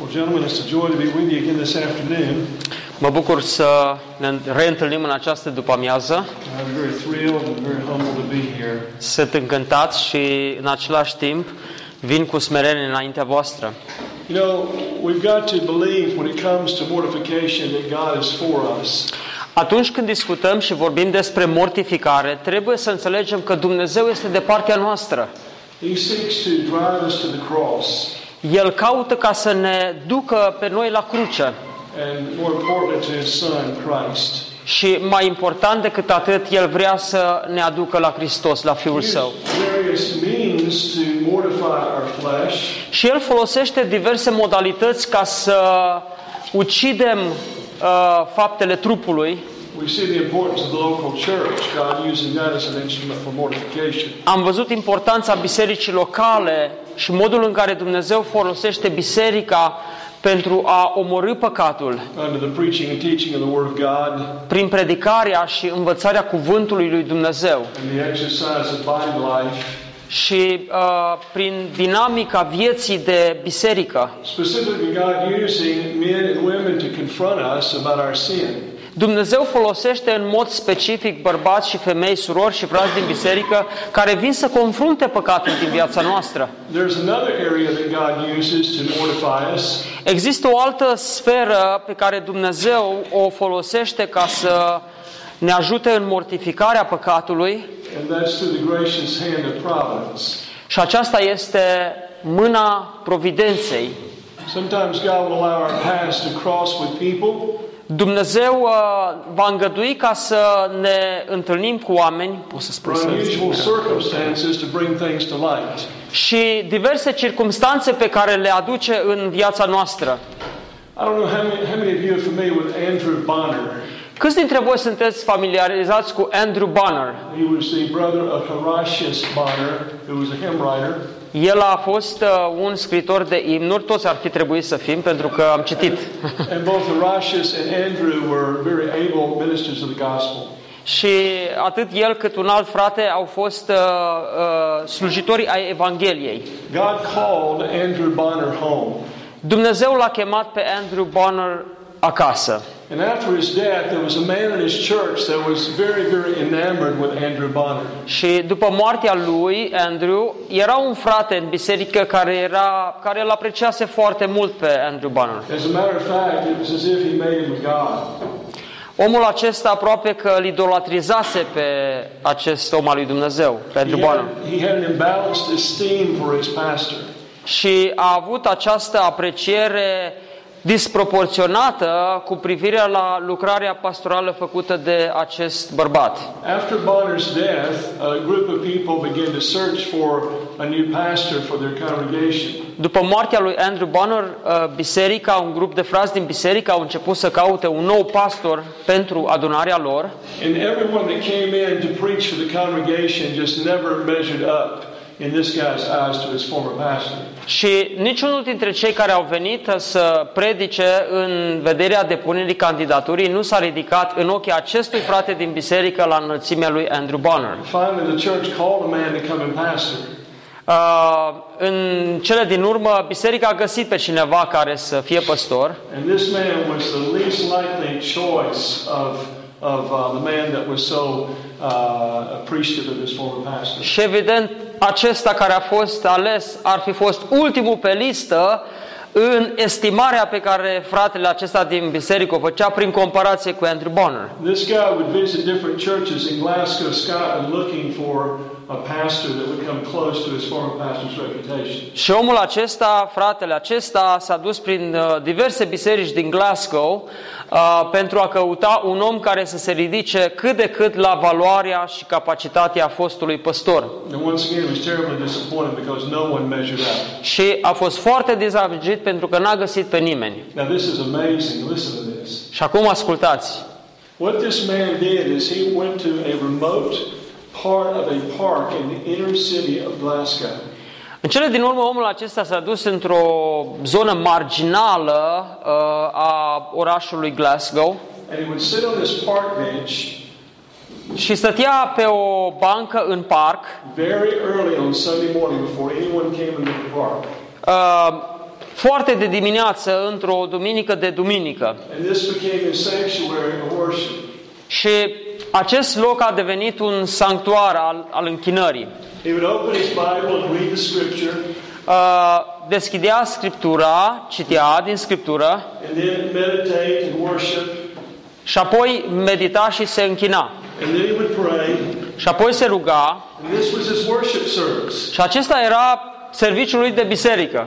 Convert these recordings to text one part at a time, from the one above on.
Well, gentlemen, it's a joy to be with you again this afternoon. Mă bucur să ne reîntâlnim în această după-amiază. I'm very thrilled and very humbled to be here. Sunt încântat și în același timp vin cu smerenie înaintea voastră. You know, we've got to believe when it comes to mortification that God is for us. Atunci când discutăm și vorbim despre mortificare, trebuie să înțelegem că Dumnezeu este de partea noastră. He seeks to drive us to the cross, El caută ca să ne ducă pe noi la cruce. and more importantly, to His Son, Christ. Și mai important decât atât, El vrea să ne aducă la Hristos, la Fiul Use Său. various means to mortify our flesh, Și El folosește diverse modalități ca să ucidem uh, faptele trupului. We see the importance of the local church, God using that as an instrument for mortification. Am văzut importanța bisericii locale și modul în care Dumnezeu folosește biserica pentru a omorâ păcatul. Under the preaching and teaching of the Word of God prin predicarea și învățarea cuvântului lui Dumnezeu. and the exercise of body life, și uh, prin dinamica vieții de biserică. Specifically God using men and women to confront us about our sin. Dumnezeu folosește în mod specific bărbați și femei, surori și frați din biserică care vin să confrunte păcatul din viața noastră. There's another area that God uses to mortify us, Există o altă sferă pe care Dumnezeu o folosește ca să ne ajute în mortificarea păcatului and that's through the gracious hand of providence. și aceasta este mâna providenței. Sometimes God will allow our past to cross with people, Dumnezeu uh, va îngădui ca să ne întâlnim cu oameni, pot să spun or să unusual circumstances to bring things to light. și diverse circumstanțe pe care le aduce în viața noastră. I don't know how many, how many of you are familiar with Andrew Bonner. Câți dintre voi sunteți familiarizați cu Andrew Bonner? He was the brother of Horatius Bonner, who was a hymn writer. El a fost uh, un scritor de imnuri, toți ar fi trebuit să fim, pentru că am citit. And both Horatius and Andrew were very able ministers of the gospel. și atât el cât un alt frate au fost uh, uh, slujitori ai Evangheliei. God called Andrew Bonner home. Dumnezeu l-a chemat pe Andrew Bonner acasă. And after his death, there was a man in his church that was very, very enamored with Andrew Bonner. Și după moartea lui, Andrew, era un frate în biserică care, era, care îl apreciase foarte mult pe Andrew Bonner. As a matter of fact, it was as if he made him God. Omul acesta aproape că îl idolatrizase pe acest om al lui Dumnezeu, pe Andrew He Bonner. had, he had an imbalanced esteem for his pastor. Și a avut această apreciere disproporționată cu privire la lucrarea pastorală făcută de acest bărbat. After Bonner's death, a group of people began to search for a new pastor for their congregation. După moartea lui Andrew Bonner, uh, biserica, un grup de frați din biserică au început să caute un nou pastor pentru adunarea lor And everyone that came in to preach for the congregation just never measured up in this guy's eyes to his former pastor. și niciunul dintre cei care au venit să predice în vederea depunerii candidaturii nu s-a ridicat în ochii acestui frate din biserică la înălțimea lui Andrew Bonner. Finally, the church called a man to come and pastor. Uh, în cele din urmă, biserica a găsit pe cineva care să fie păstor And this man was the least likely choice of, of uh, the man that was so uh, appreciative of his former pastor. și evident acesta care a fost ales ar fi fost ultimul pe listă în estimarea pe care fratele acesta din biserică o făcea prin comparație cu Andrew Bonner. This guy would visit different churches in Glasgow, Scotland, looking for a pastor that would come close to his former pastor's reputation. Și omul acesta, fratele acesta, s-a dus prin uh, diverse biserici din Glasgow uh, pentru a căuta un om care să se ridice cât de cât la valoarea și capacitatea fostului păstor. And once again, he was terribly disappointed because no one measured up. Și a fost foarte dezamăgit pentru că n-a găsit pe nimeni. Now, this is amazing. Listen to this. Și acum ascultați. What this man did is he went to a remote part of a park in the inner city of Glasgow. În cele din urmă, omul acesta s-a dus într-o zonă marginală uh, a orașului Glasgow And he would sit on this park bench și stătea pe o bancă în parc very early on Sunday morning before anyone came into the park. uh, foarte de dimineață, într-o duminică de duminică. And this became his sanctuary of worship. Și acest loc a devenit un sanctuar al, al închinării. He would open his Bible and read the scripture, Uh, deschidea Scriptura, citea din Scriptură and then meditate and worship, și apoi medita și se închina. and then he would pray. Și apoi se ruga And this was his worship service. și acesta era serviciul lui de biserică.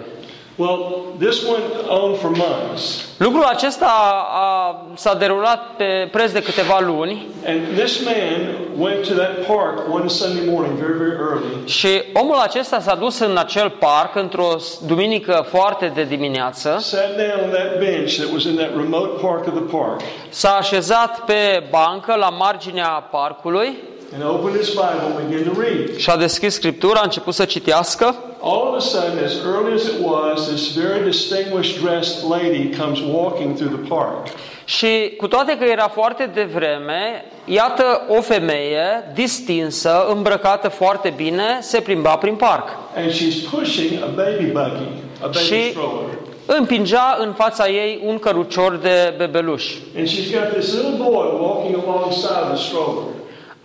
Well, this went on for months. Lucrul acesta a, s-a derulat pe preț de câteva luni And this man went to that park one Sunday morning very, very early. și omul acesta s-a dus în acel parc într-o duminică foarte de dimineață, Sat down on that bench that was in that remote part of the park s-a așezat pe bancă la marginea parcului and opened his Bible and began to read. și a deschis Scriptura, a început să citească All of a sudden, as early as it was, this very distinguished dressed lady comes walking through the park. și cu toate că era foarte devreme, iată o femeie distinsă, îmbrăcată foarte bine, se plimba prin parc. And she's pushing a baby buggy, a baby Și stroller. împingea în fața ei un cărucior de bebeluș.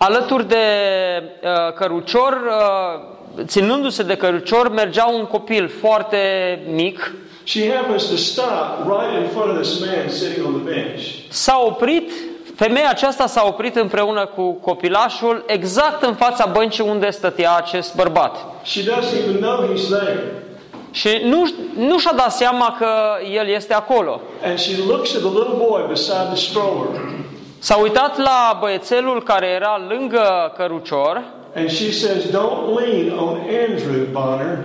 And she's got this little boy walking alongside the stroller. Alături de uh, cărucior, uh, ținându-se de cărucior, mergea un copil foarte mic. She happens to stop right in front of this man sitting on the bench. S-a oprit, femeia aceasta s-a oprit împreună cu copilașul exact în fața băncii unde stătea acest bărbat. She doesn't even know he's there. Și nu, nu și-a dat seama că el este acolo. And she looks at the little boy beside the stroller. S-a uitat la băiețelul care era lângă cărucior And she says, Don't lean on Andrew, Bonner.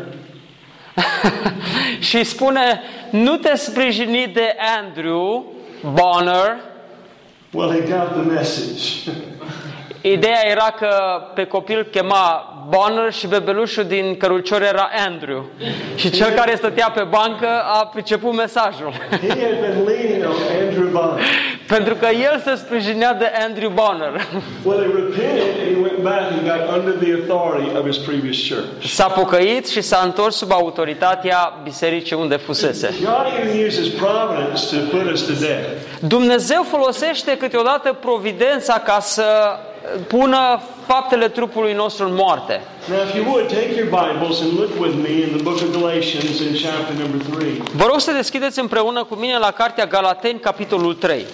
și îi spune, nu te sprijini de Andrew Bonner. Well, he got the message. Ideea era că pe copil chema Bonner și bebelușul din cărucior era Andrew. Și cel care stătea pe bancă a priceput mesajul. he had been leaning on Andrew Bonner. Pentru că el se sprijinea de Andrew Bonner. Well, he repented and he went back and got under the authority of his previous church. S-a pocăit și s-a întors sub autoritatea bisericii unde fusese. God even uses providence to put us to death. Dumnezeu folosește câteodată providența ca să pună faptele trupului nostru în moarte. Now, if you would, take your Bibles and look with me in the book of Galatians in chapter number 3. Vă rog să deschideți împreună cu mine la Cartea Galateni, capitolul 3.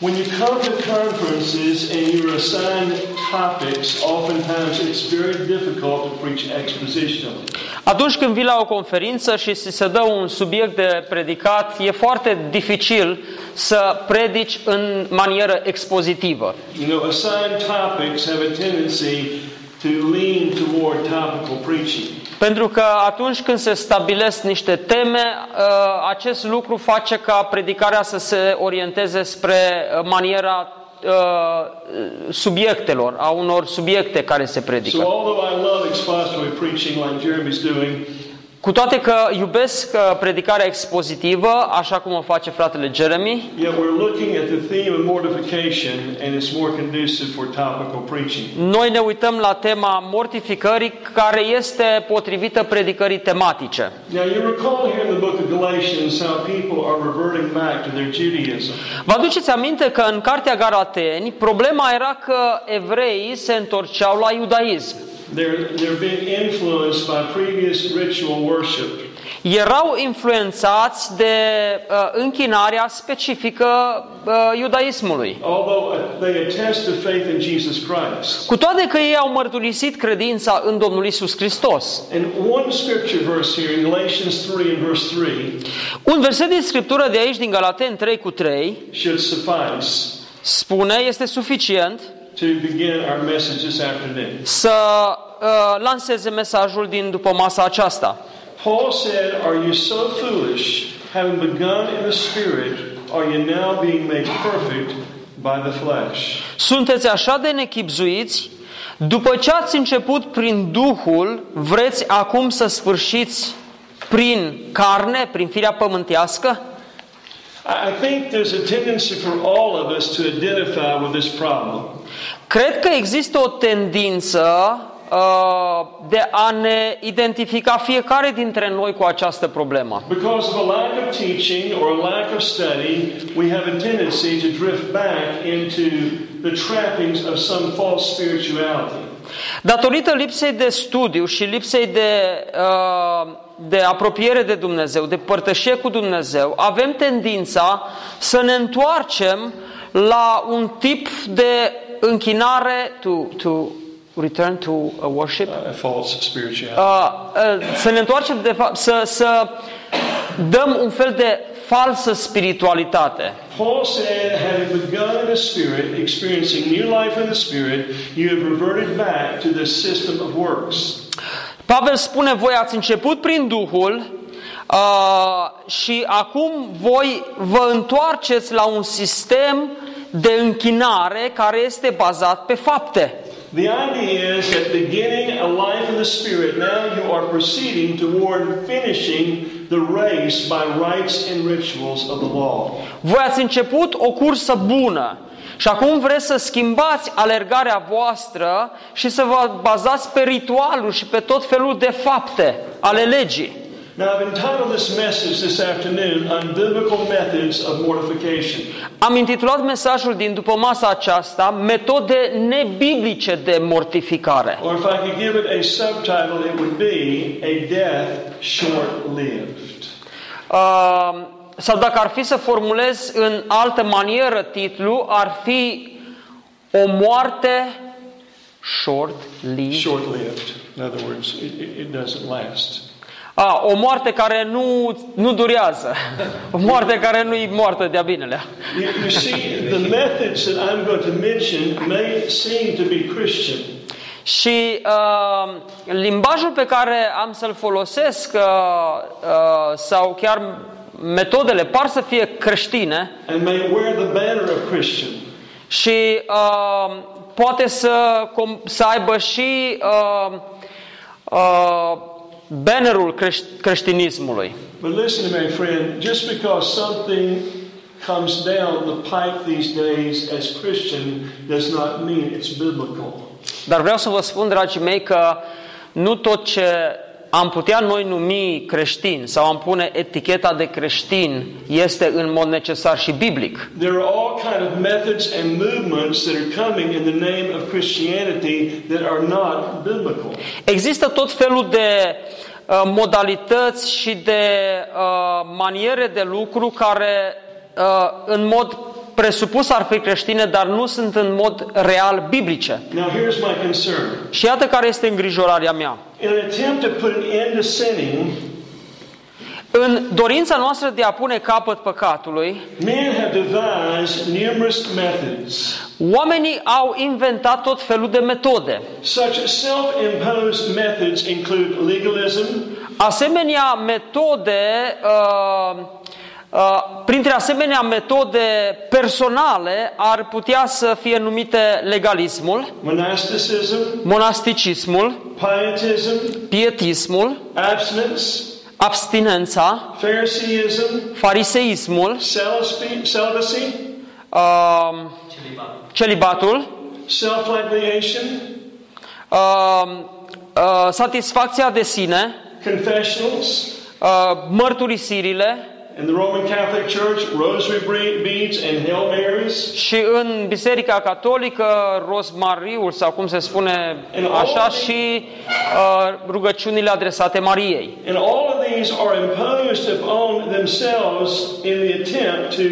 When you come to conferences and you're assigned topics, oftentimes it's very difficult to preach expositionally. Atunci când vii la o conferință și ți se dă un subiect de predicat, e foarte dificil să predici în manieră expozitivă. You know, assigned topics have a tendency to lean toward topical preaching. Pentru că atunci când se stabilesc niște teme, ă, acest lucru face ca predicarea să se orienteze spre maniera ă, subiectelor, a unor subiecte care se So, predică. although I love expository preaching like Jeremy's doing, Cu toate că iubesc ă, predicarea expozitivă, așa cum o face fratele Jeremy, yet we're looking at the theme of mortification, and it's more conducive for topical preaching. noi ne uităm la tema mortificării care este potrivită predicării tematice. Now, you recall here in the book of Galatians how people are reverting back to their Judaism. Vă aduceți aminte că în Cartea Galateni problema era că evreii se întorceau la iudaism. They're, they're being influenced by previous ritual worship. erau influențați de uh, închinarea specifică uh, iudaismului. Although uh, they attest to faith in Jesus Christ. Cu toate că ei au mărturisit credința în Domnul Isus Hristos. And one scripture verse here in Galatians 3 and verse 3 Un verset din Scriptură de aici, din Galaten 3 cu 3, should suffice spune, este suficient to begin our message this afternoon. să uh, lanseze mesajul din după masa aceasta. Paul said, Are you so foolish, having begun in the Spirit, are you now being made perfect by the flesh? Sunteți așa de nechipzuiți, după ce ați început prin Duhul, vreți acum să sfârșiți prin carne, prin firea pământească? I think there's a tendency for all of us to identify with this problem. Cred că există o tendință uh, de a ne identifica fiecare dintre noi cu această problemă. Because of a lack of teaching or a lack of study, we have a tendency to drift back into the trappings of some false spirituality. Datorită lipsei de studiu și lipsei de, uh, de apropiere de Dumnezeu, de părtășie cu Dumnezeu, avem tendința să ne întoarcem la un tip de închinare to, to return to a worship, A false spirituality. uh, uh, să ne întoarcem de fapt, să, să dăm un fel de falsă spiritualitate. Paul said, having begun in the Spirit, experiencing new life in the Spirit, you have reverted back to the system of works. Pavel spune, voi ați început prin Duhul uh, și acum voi vă întoarceți la un sistem de închinare care este bazat pe fapte. The idea is that beginning a life in the Spirit, now you are proceeding toward finishing the race by rites and rituals of the law. Voi ați început o cursă bună și acum vreți să schimbați alergarea voastră și să vă bazați pe ritualuri și pe tot felul de fapte ale legii. Now, I've entitled this message this afternoon, Unbiblical Methods of Mortification. Am intitulat mesajul din după masa aceasta Metode nebiblice de mortificare. Or if I could give it a subtitle, it would be A Death Short Lived. Uh, sau dacă ar fi să formulez în altă manieră titlu, ar fi o moarte short-lived. Short lived. In other words, it, it doesn't last. A, o moarte care nu, nu durează. O moarte care nu e moartă de-a binelea. You, you see, the methods that I'm going to mention may seem to be Christian, Și uh, limbajul pe care am să-l folosesc uh, uh, sau chiar metodele par să fie creștine and may wear the banner of Christian. și uh, poate să, com- să aibă și uh, uh, bannerul creș- creștinismului. But listen to me, friend, just because something comes down the pipe these days as Christian does not mean it's biblical. Dar vreau să vă spun, dragii mei, că nu tot ce am putea noi numi creștin sau am pune eticheta de creștin este în mod necesar și biblic. There are all kind of methods and movements that are coming in the name of Christianity that are not biblical. Există tot felul de uh, modalități și de uh, maniere de lucru care uh, în mod presupus ar fi creștine, dar nu sunt în mod real biblice. Now, here's my concern. Și iată care este îngrijorarea mea. In an attempt to put an end to sinning, În dorința noastră de a pune capăt păcatului, men have devised numerous methods. oamenii au inventat tot felul de metode. Such self-imposed methods include legalism, Asemenea metode, uh, uh, printre asemenea metode personale, ar putea să fie numite legalismul, monasticism, monasticismul, pietism, pietismul, abstinence, abstinența, Phariseeism, fariseismul, celibacy, celibacy uh, celibatul, self-flagellation, uh, uh, satisfacția de sine, confessionals, uh, mărturisirile in the Roman Catholic Church, rosary bre- beads and Hail Marys, și în Biserica Catolică rozmariul sau cum se spune așa și uh, rugăciunile adresate Mariei. and all of ways are imposed upon themselves in the attempt to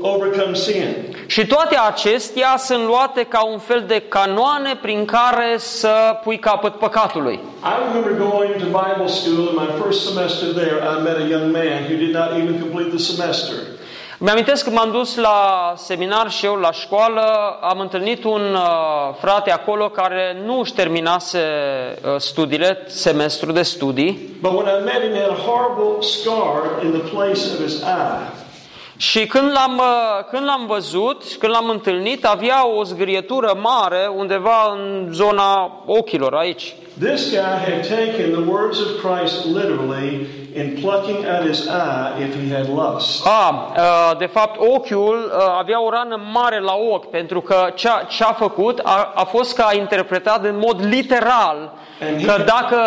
overcome sin. Și toate acestea sunt luate ca un fel de canoane prin care să pui capăt păcatului. I remember going to Bible school in my first semester there. I met a young man who did not even complete the semester. Mi-amintesc că m-am dus la seminar și eu la școală, am întâlnit un uh, frate acolo care nu își terminase uh, studiile, semestru de studii But when I met him, he had a horrible scar in the place of his eye. Și când l-am, uh, când l-am văzut, când l-am întâlnit, avea o zgrietură mare undeva în zona ochilor aici. This guy had taken the words of Christ literally in plucking out his eye if he had lust. A, uh, de fapt, ochiul uh, avea o rană mare la ochi, pentru că ce-a, ce-a făcut a, a fost că a interpretat în mod literal că dacă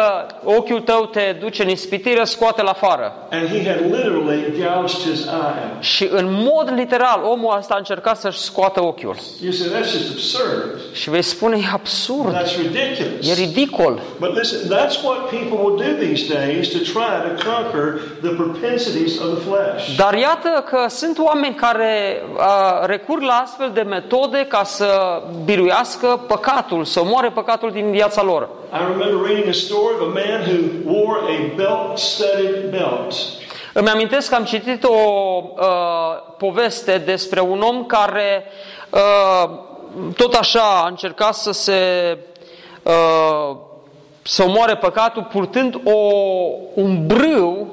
ochiul tău te duce în ispitire, scoate-l afară. And he had literally gouged his eye out. Și în mod literal, omul ăsta a încercat să-și scoată ochiul. You say, that's just absurd. Și vei spune, e absurd, That's ridiculous. e ridicol. But listen, that's what people will do these days to try to conquer the propensities of the flesh. Dar iată că sunt oameni care uh, recurg la astfel de metode ca să biruiască păcatul, să omoare păcatul din viața lor. I remember reading a story of a man who wore a belt-studded belt. Îmi amintesc că am citit o uh, poveste despre un om care uh, tot așa a încercat să se uh, să omoare păcatul purtând o, un brâu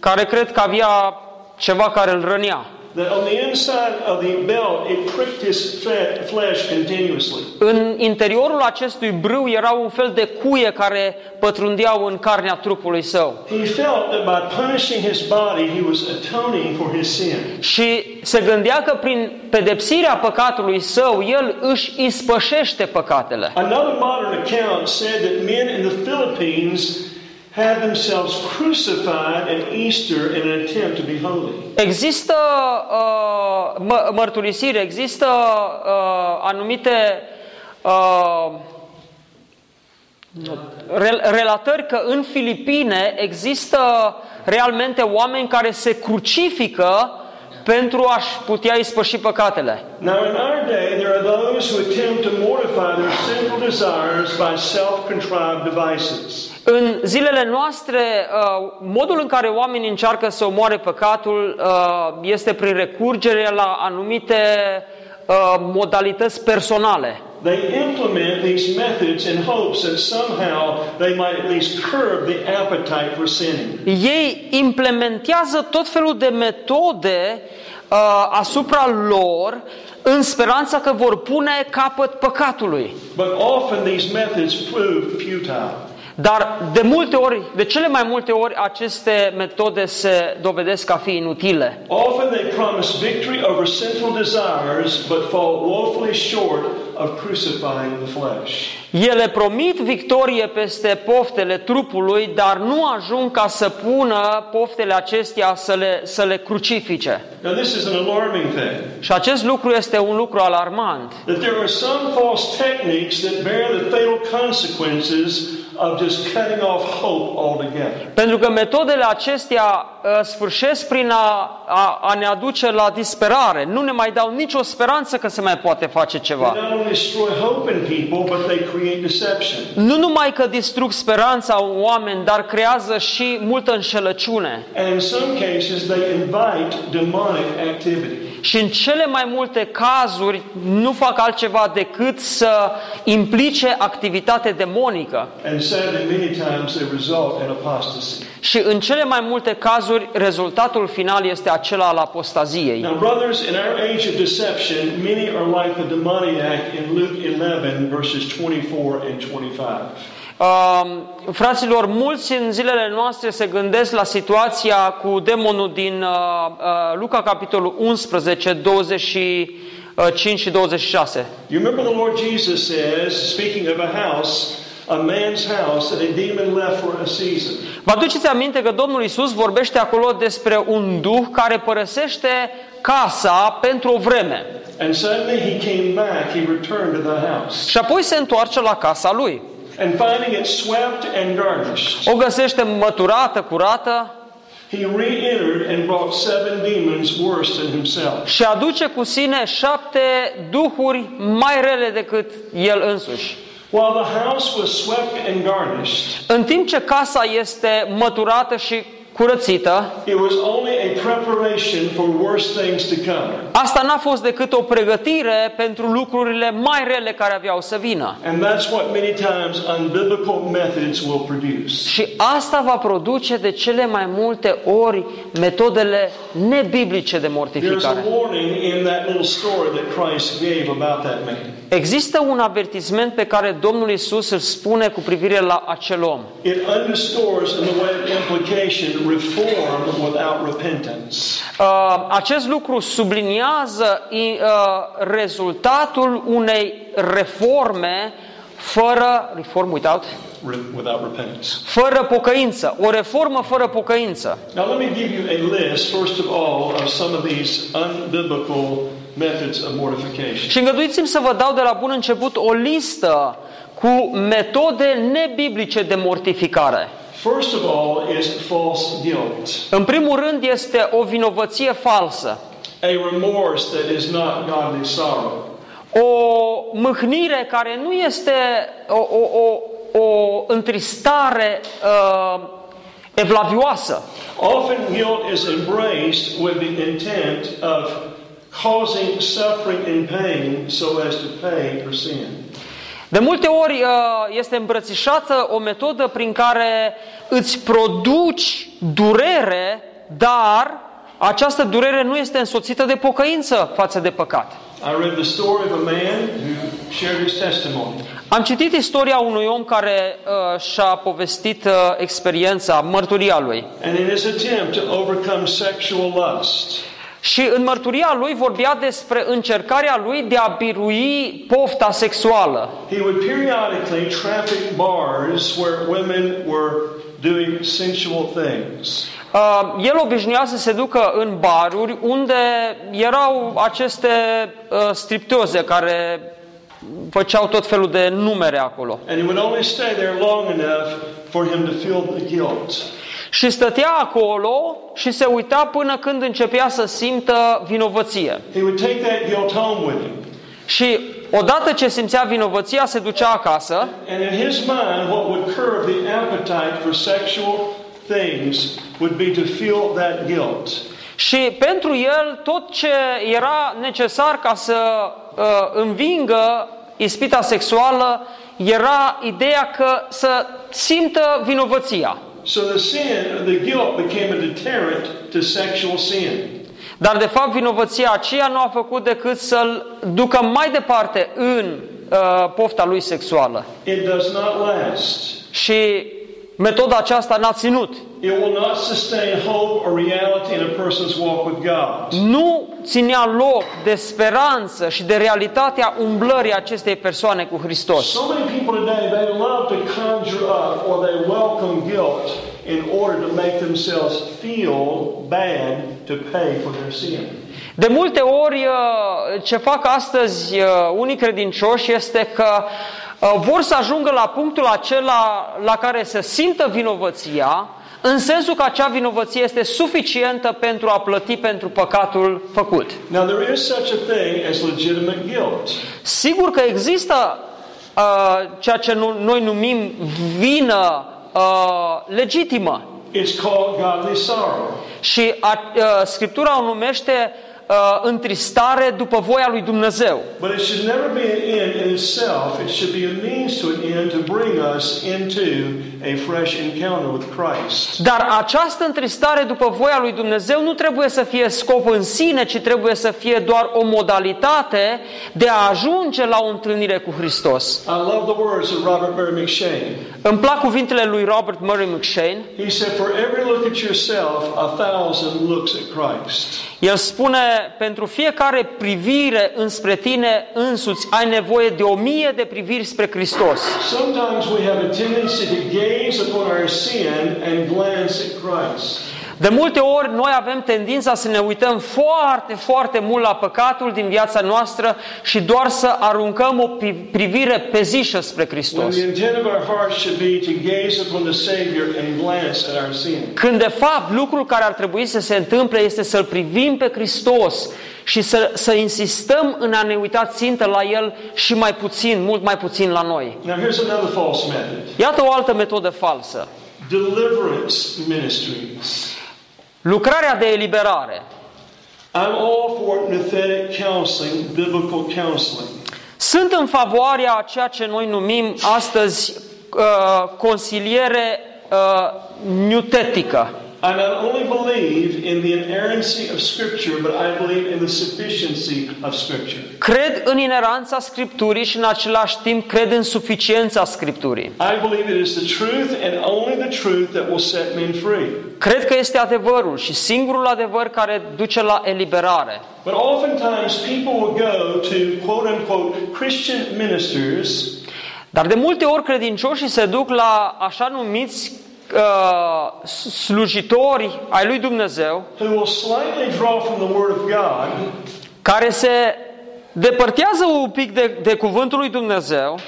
care cred că avea ceva care îl rănea. That on the inside of the belt, it pricked his fe- flesh continuously. În interiorul acestui brâu era un fel de cuie care pătrundeau în carnea trupului său. He felt that by punishing his body, he was atoning for his sin. Și se gândea că prin pedepsirea păcatului său, el își ispășește păcatele. Another modern account said that men in the Philippines had themselves crucified at Easter in an attempt to be holy. Există uh, mă, mărturisire, există uh, anumite uh, rel- relatări că în Filipine există realmente oameni care se crucifică pentru a-și putea ispăși păcatele. Now, in our day, there are those who attempt to mortify their sinful desires by self contrived devices. În zilele noastre, uh, modul în care oamenii încearcă să omoare păcatul uh, este prin recurgere la anumite uh, modalități personale. They implement these methods in hopes that somehow they might at least curb the appetite for sinning. Ei implementează tot felul de metode uh, asupra lor în speranța că vor pune capăt păcatului. But often these methods prove futile. Dar de multe ori, de cele mai multe ori, aceste metode se dovedesc a fi inutile. Often they promise victory over sinful desires, but fall woefully short of crucifying the flesh. Ele promit victorie peste poftele trupului, dar nu ajung ca să pună poftele acestea să le, să le crucifice. Now, this is an alarming thing Și acest lucru este un lucru alarmant. that there are some false techniques that bear the fatal consequences of just cutting off hope altogether. Pentru că metodele acestea uh, sfârșesc prin a, a, a ne aduce la disperare. Nu ne mai dau nicio speranță că se mai poate face They ceva. not only destroy hope in people, but they create deception. Nu numai că distrug speranța în oameni, dar creează și multă înșelăciune. And in some cases, they invite demonic activity. Și în cele mai multe cazuri nu fac altceva decât să implice activitate demonică. And sadly, many times they result in apostasy. Și în cele mai multe cazuri, rezultatul final este acela al apostaziei. Now, brothers, in our age of deception, many are like the demoniac in Luke 11, verses 24 and 25. Uh, fraților, mulți în zilele noastre se gândesc la situația cu demonul din uh, uh, Luca, capitolul 11, 25 și 26. You remember the Lord Jesus says, speaking of a house, a man's house, that a demon left for a season. Vă aduceți aminte că Domnul Isus vorbește acolo despre un duh care părăsește casa pentru o vreme And suddenly he came back, he returned to the house. și apoi se întoarce la casa lui. And finding it swept and garnished, O găsește măturată, curată, he re-entered and brought seven demons worse than himself. și aduce cu sine șapte duhuri mai rele decât el însuși. While the house was swept and garnished, În timp ce casa este măturată și curățită, it was only a preparation for worse things to come. asta n-a fost decât o pregătire pentru lucrurile mai rele care aveau să vină. And that's what many times unbiblical methods will produce. Și asta va produce de cele mai multe ori metodele nebiblice de There's a mortificare. warning in that little story that Christ gave about that man. Există un avertisment pe care Domnul Isus îl spune cu privire la acel om. It underscores in the way of implication reform without repentance. Uh, acest lucru subliniază i- uh, rezultatul unei reforme fără reform without, Re- without repentance. fără pocăință, o reformă fără pocăință. Now, let me give you a list, first of all, of some of these unbiblical methods of mortification. Și îngăduiți-mi să vă dau de la bun început o listă cu metode nebiblice de mortificare. First of all is false guilt, În primul rând este o vinovăție falsă, a remorse that is not godly sorrow. o mâhnire care nu este o, o, o, o întristare uh, evlavioasă. Often guilt is embraced with the intent of causing suffering and pain so as to pay for sin. De multe ori uh, este îmbrățișată o metodă prin care îți produci durere, dar această durere nu este însoțită de pocăință față de păcat. I read the story of a man who shared his testimony. Am citit istoria unui om care uh, și-a povestit uh, experiența, mărturia lui. And in his attempt to overcome sexual lust, Și în mărturia lui vorbea despre încercarea lui de a birui pofta sexuală. he would periodically traffic bars where women were doing sensual things. Uh, el obișnuia să se ducă în baruri unde erau aceste uh, striptoze care făceau tot felul de numere acolo. And he would only stay there long enough for him to feel the guilt. Și stătea acolo și se uita până când începea să simtă vinovăție. He would take that guilt home with him. Și odată ce simțea vinovăția, se ducea acasă And in his mind, what would curb the appetite for sexual things would be to feel that guilt. și pentru el tot ce era necesar ca să uh, învingă ispita sexuală era ideea că să simtă vinovăția. So the sin, the guilt became a deterrent to sexual sin. Dar de fapt vinovăția aceea nu a făcut decât să-l ducă mai departe în uh, pofta lui sexuală. It does not last. Și metoda aceasta n-a ținut. It will not sustain hope or reality in a person's walk with God. Nu ținea loc de speranță și de realitatea umblării acestei persoane cu Hristos. So many people today, they love to conjure up or they welcome guilt in order to make themselves feel bad to pay for their sin. De multe ori uh, ce fac astăzi uh, unii credincioși este că uh, vor să ajungă la punctul acela la care să simtă vinovăția, în sensul că acea vinovăție este suficientă pentru a plăti pentru păcatul făcut. Now, there is such a thing as legitimate guilt. Sigur că există uh, ceea ce nu, noi numim vină uh, legitimă It's called godly sorrow. și a, uh, Scriptura o numește uh, întristare după voia lui Dumnezeu. But it should never be an end in itself. It should be a means to an end to bring us into a fresh encounter with Christ. Dar această întristare după voia lui Dumnezeu nu trebuie să fie scop în sine, ci trebuie să fie doar o modalitate de a ajunge la o întâlnire cu Hristos. I love the words of Robert Murray McShane. Îmi plac cuvintele lui Robert Murray McShane. He said, For every look at yourself, a thousand looks at Christ. El spune, pentru fiecare privire înspre tine însuți ai nevoie de o mie de priviri spre Hristos. Sometimes we have a tendency to gaze upon our sin and glance at Christ. De multe ori noi avem tendința să ne uităm foarte, foarte mult la păcatul din viața noastră și doar să aruncăm o pi- privire pe zișă spre When Hristos. the intent of our hearts should be to gaze upon the Savior and glance at our sin. Când de fapt lucrul care ar trebui să se întâmple este să-L privim pe Hristos și să, să insistăm în a ne uita țintă la El și mai puțin, mult mai puțin la noi. Now, here's another false method Iată o altă metodă falsă. deliverance ministries. Lucrarea de eliberare. I'm all for nouthetic counseling, biblical counseling. Sunt în favoarea a ceea ce noi numim astăzi uh, consiliere uh, newtetică. I not only believe in the inerrancy of Scripture, but I believe in the sufficiency of Scripture. Cred în ineranța Scripturii și în același timp cred în suficiența Scripturii. I believe it is the truth and only the truth that will set men free. Cred că este adevărul și singurul adevăr care duce la eliberare. But oftentimes people will go to quote unquote Christian ministers Dar de multe ori credincioșii se duc la așa numiți uh, slujitori ai lui Dumnezeu who will slightly draw from the Word of God care se depărtează un pic de, de cuvântul lui Dumnezeu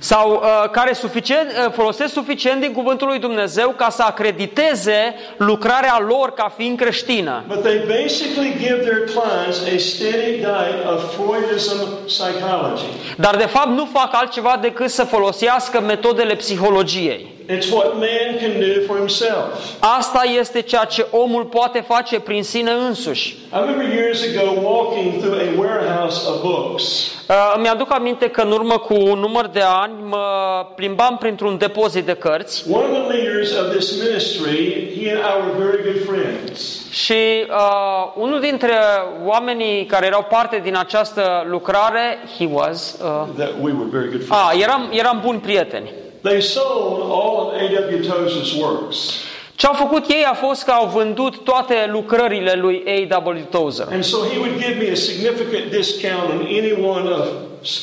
to justify the name of their ministry as being Christian sau uh, care suficient, uh, folosesc suficient din cuvântul lui Dumnezeu ca să acrediteze lucrarea lor ca fiind creștină. But they basically give their clients a steady diet of Freudism psychology. Dar de fapt nu fac altceva decât să folosească metodele psihologiei. It's what man can do for himself. Asta este ceea ce omul poate face prin sine însuși. I remember years ago walking through a warehouse of books. Uh, Îmi aduc aminte că în urmă cu un număr de ani mă plimbam printr-un depozit de cărți One of the leaders of this ministry, he and I were very good friends. și uh, unul dintre oamenii care erau parte din această lucrare, he was, uh, That we were very good friends. a, eram, eram buni prieteni. They sold all of A.W. Tozer's works. Ce au făcut ei a fost că au vândut toate lucrările lui A.W. Tozer. And so he would give me a significant discount on any one of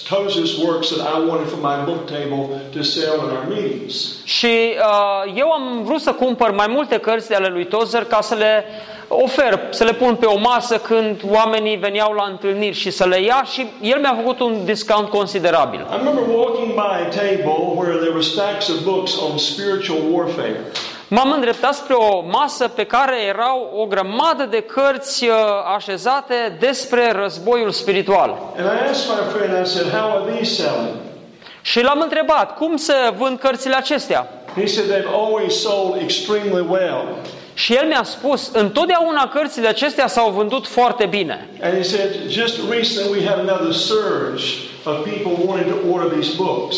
Tozer's works that I wanted for my book table to sell in our meetings. Și uh, eu am vrut să cumpăr mai multe cărți de ale lui Tozer ca să le ofer, să le pun pe o masă când oamenii veneau la întâlniri și să le ia și el mi-a făcut un discount considerabil. I remember walking by a table where there were stacks of books on spiritual warfare. M-am îndreptat spre o masă pe care erau o grămadă de cărți uh, așezate despre războiul spiritual. And I asked my friend, I said, How are these selling? Și l-am întrebat, cum se vând cărțile acestea? He said, They've always sold extremely well. Și el mi-a spus, întotdeauna cărțile acestea s-au vândut foarte bine. And he said, Just recently we had another surge of people wanting to order these books.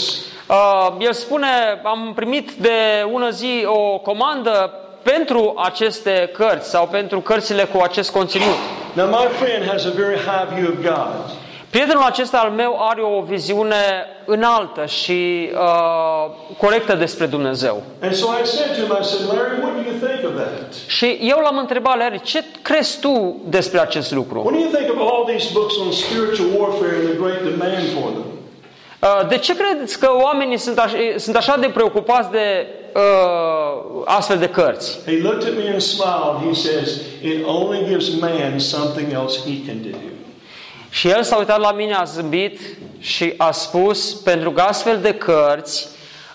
Uh, el spune, am primit de ună zi o comandă pentru aceste cărți sau pentru cărțile cu acest conținut. Now, my friend has a very high view of God. Prietenul acesta al meu are o viziune înaltă și uh, corectă despre Dumnezeu. And so I said to him, I said, Larry, what do you think of that? Și eu l-am întrebat, Larry, ce crezi tu despre acest lucru? What do you think of all these books on spiritual warfare and the great demand for them? Uh, de ce credeți că oamenii sunt așa, sunt așa de preocupați de uh, astfel de cărți? He looked at me and smiled. He says, It only gives man something else he can do. Și el s-a uitat la mine, a zâmbit și a spus, pentru că astfel de cărți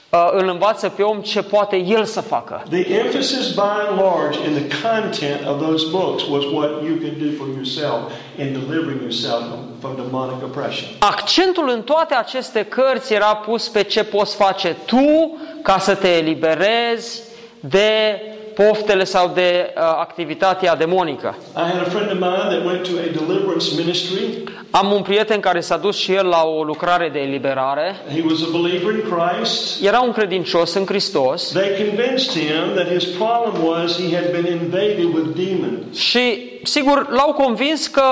uh, îl învață pe om ce poate el să facă. The emphasis by and large in the content of those books was what you can do for yourself in delivering yourself from demonic oppression. Accentul în toate aceste cărți era pus pe ce poți face tu ca să te eliberezi de poftele sau de uh, activitatea demonică. I had a friend of mine that went to a deliverance ministry. Am un prieten care s-a dus și el la o lucrare de eliberare. He was a believer in Christ. Era un credincios în Hristos They convinced him that his problem was he had been invaded with demons. și, sigur, l-au convins că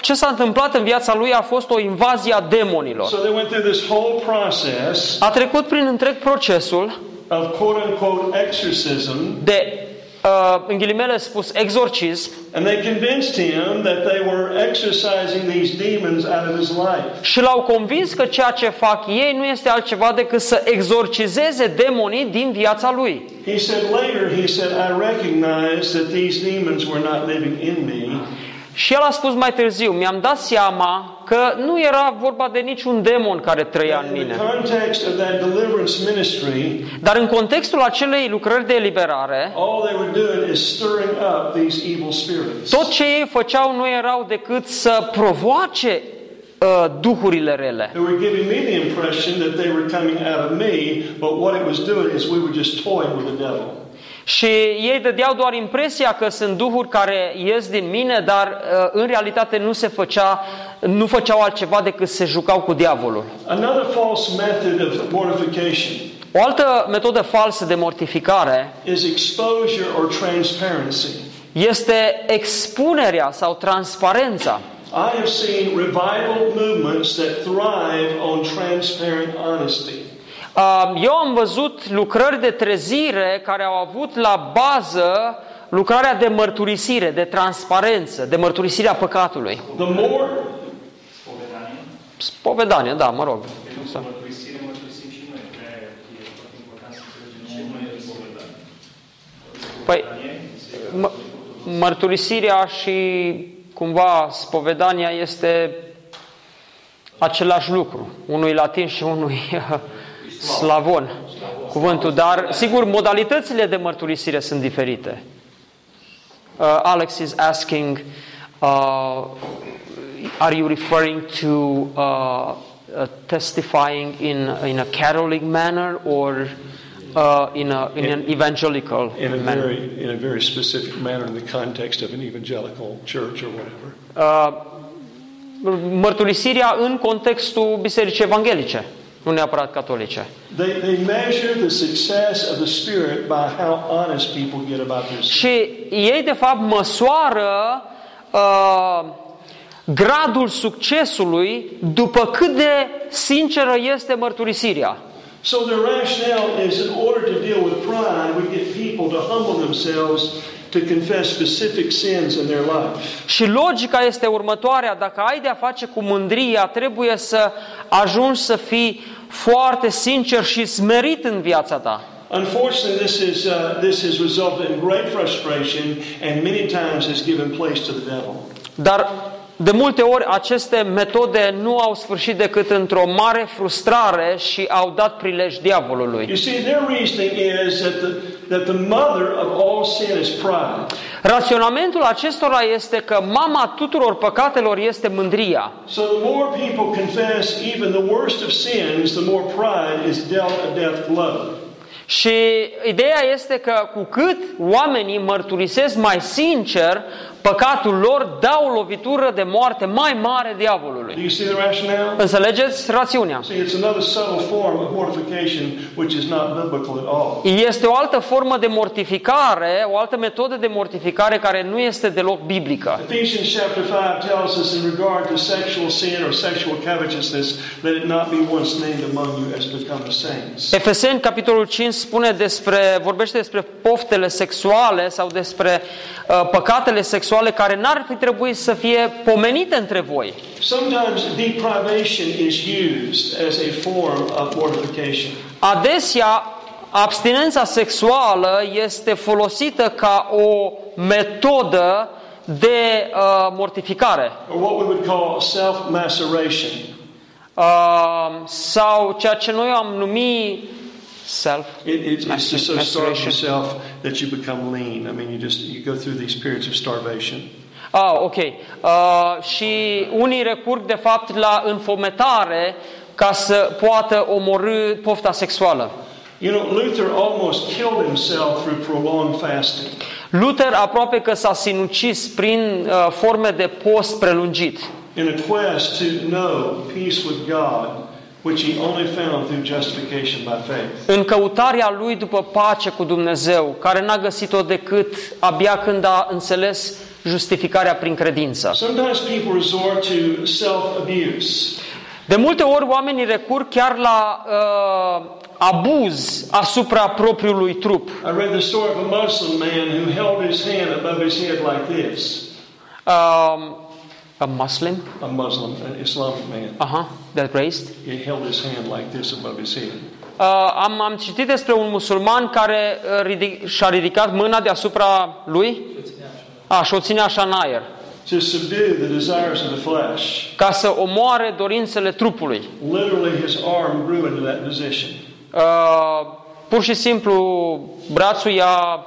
ce s-a întâmplat în viața lui a fost o invazie a demonilor. So they went through this whole process A trecut prin întreg procesul of quote unquote exorcism de uh, în ghilimele spus, exorcism And they convinced him that they were exorcising these demons out of his life. și l-au convins că ceea ce fac ei nu este altceva decât să exorcizeze demonii din viața lui. He said later, he said, I recognized that these demons were not living in me, Și el a spus mai târziu, mi-am dat seama că nu era vorba de niciun demon care trăia în In the mine. context of that deliverance ministry, Dar în contextul acelei lucrări de eliberare, all they were doing is stirring up these evil spirits. tot ce ei făceau nu erau decât să provoace uh, duhurile rele. They were giving me the impression that they were coming out of me, but what it was doing is we were just toying with the devil. Și ei dădeau doar impresia că sunt duhuri care ies din mine, dar uh, în realitate nu se făcea, nu făceau altceva decât se jucau cu diavolul. Another false method of mortification O altă metodă falsă de mortificare is exposure or transparency. este expunerea sau transparența. I have seen revival movements that thrive on transparent honesty. Uh, Eu am văzut lucrări de trezire care au avut la bază lucrarea de mărturisire, de transparență, de mărturisirea păcatului. The more Povedanie. Spovedanie, da, mă rog. Pentru mărturisire mărturisim și noi. De-aia e foarte important să înțelegem ce nu e spovedanie. Păi, Spovedanie mă, mărturisirea și cumva spovedania este același lucru. Unul e latin și unul e slavon, cuvântul. Dar, sigur, modalitățile de mărturisire sunt diferite. Uh, Alex is asking, uh, are you referring to uh, uh, testifying in, in a Catholic manner or uh, in, a, in an evangelical in a manner? very in a very specific manner in the context of an evangelical church or whatever. Uh, mărturisirea în contextul bisericii evanghelice, nu neapărat catolice. They, they measure the success of the Spirit by how honest people get about their sin. Și ei, de fapt, măsoară uh, gradul succesului după cât de sinceră este mărturisirea. So their rationale is in order to deal with pride, we get people to humble themselves to confess specific sins in their life. Și logica este următoarea, dacă ai de-a face cu mândria, trebuie să ajungi să fii foarte sincer și smerit în viața ta. Unfortunately, this, is, uh, this has resulted in great frustration and many times has given place to the devil. Dar de multe ori aceste metode nu au sfârșit decât într-o mare frustrare și au dat prilej diavolului. You see, their reasoning is that the, that the mother of all sin is pride. Raționamentul acestora este că mama tuturor păcatelor este mândria. So the more people confess even the worst of sins, the more pride is dealt a death blow. Și ideea este că cu cât oamenii mărturisesc mai sincer păcatul lor, dau o lovitură de moarte mai mare Do diavolului. you see the rationale? Înțelegeți rațiunea? See, it's another subtle form of mortification which is not biblical at all. Este o altă formă de mortificare, o altă metodă de mortificare care nu este deloc biblică. Ephesians chapter 5 tells us in regard to sexual sin or sexual covetousness, let it not be once named among you as become the saints. Efeseni, capitolul 5, spune despre, vorbește despre poftele sexuale sau despre uh, păcatele sexuale care n-ar fi trebuit să fie pomenite între voi. Sometimes deprivation is used as a form of mortification. Adesea, abstinența sexuală este folosită ca o metodă de uh, mortificare or what we would call self-maceration. uh, sau ceea ce noi am numit self. It, it, it's just so starve Maceration. yourself that you become lean. I mean, you just you go through these periods of starvation. Ah, ok. Uh, și unii recurg de fapt la înfometare ca să poată omorâ pofta sexuală. You know, Luther almost killed himself through prolonged fasting. Luther aproape că s-a sinucis prin uh, forme de post prelungit. in a quest to know peace with God, which he only found through justification by faith. În căutarea lui după pace cu Dumnezeu, care n-a găsit-o decât abia când a înțeles justificarea prin credință. Sometimes people resort to self abuse. De multe ori oamenii recurg chiar la uh, abuz asupra propriului trup. I read the story of a Muslim man who held his hand above his head like this. Uh, a Muslim, A Muslim, an Islamic man. aha, that raised. He held his hand like this above his head. Uh, am, am citit despre un musulman care uh, ridic, și-a ridicat mâna deasupra lui a, și o ține așa în aer, To subdue the desires of the flesh. ca să omoare dorințele trupului. Literally, his arm grew into that position. Uh, pur și simplu, brațul i-a...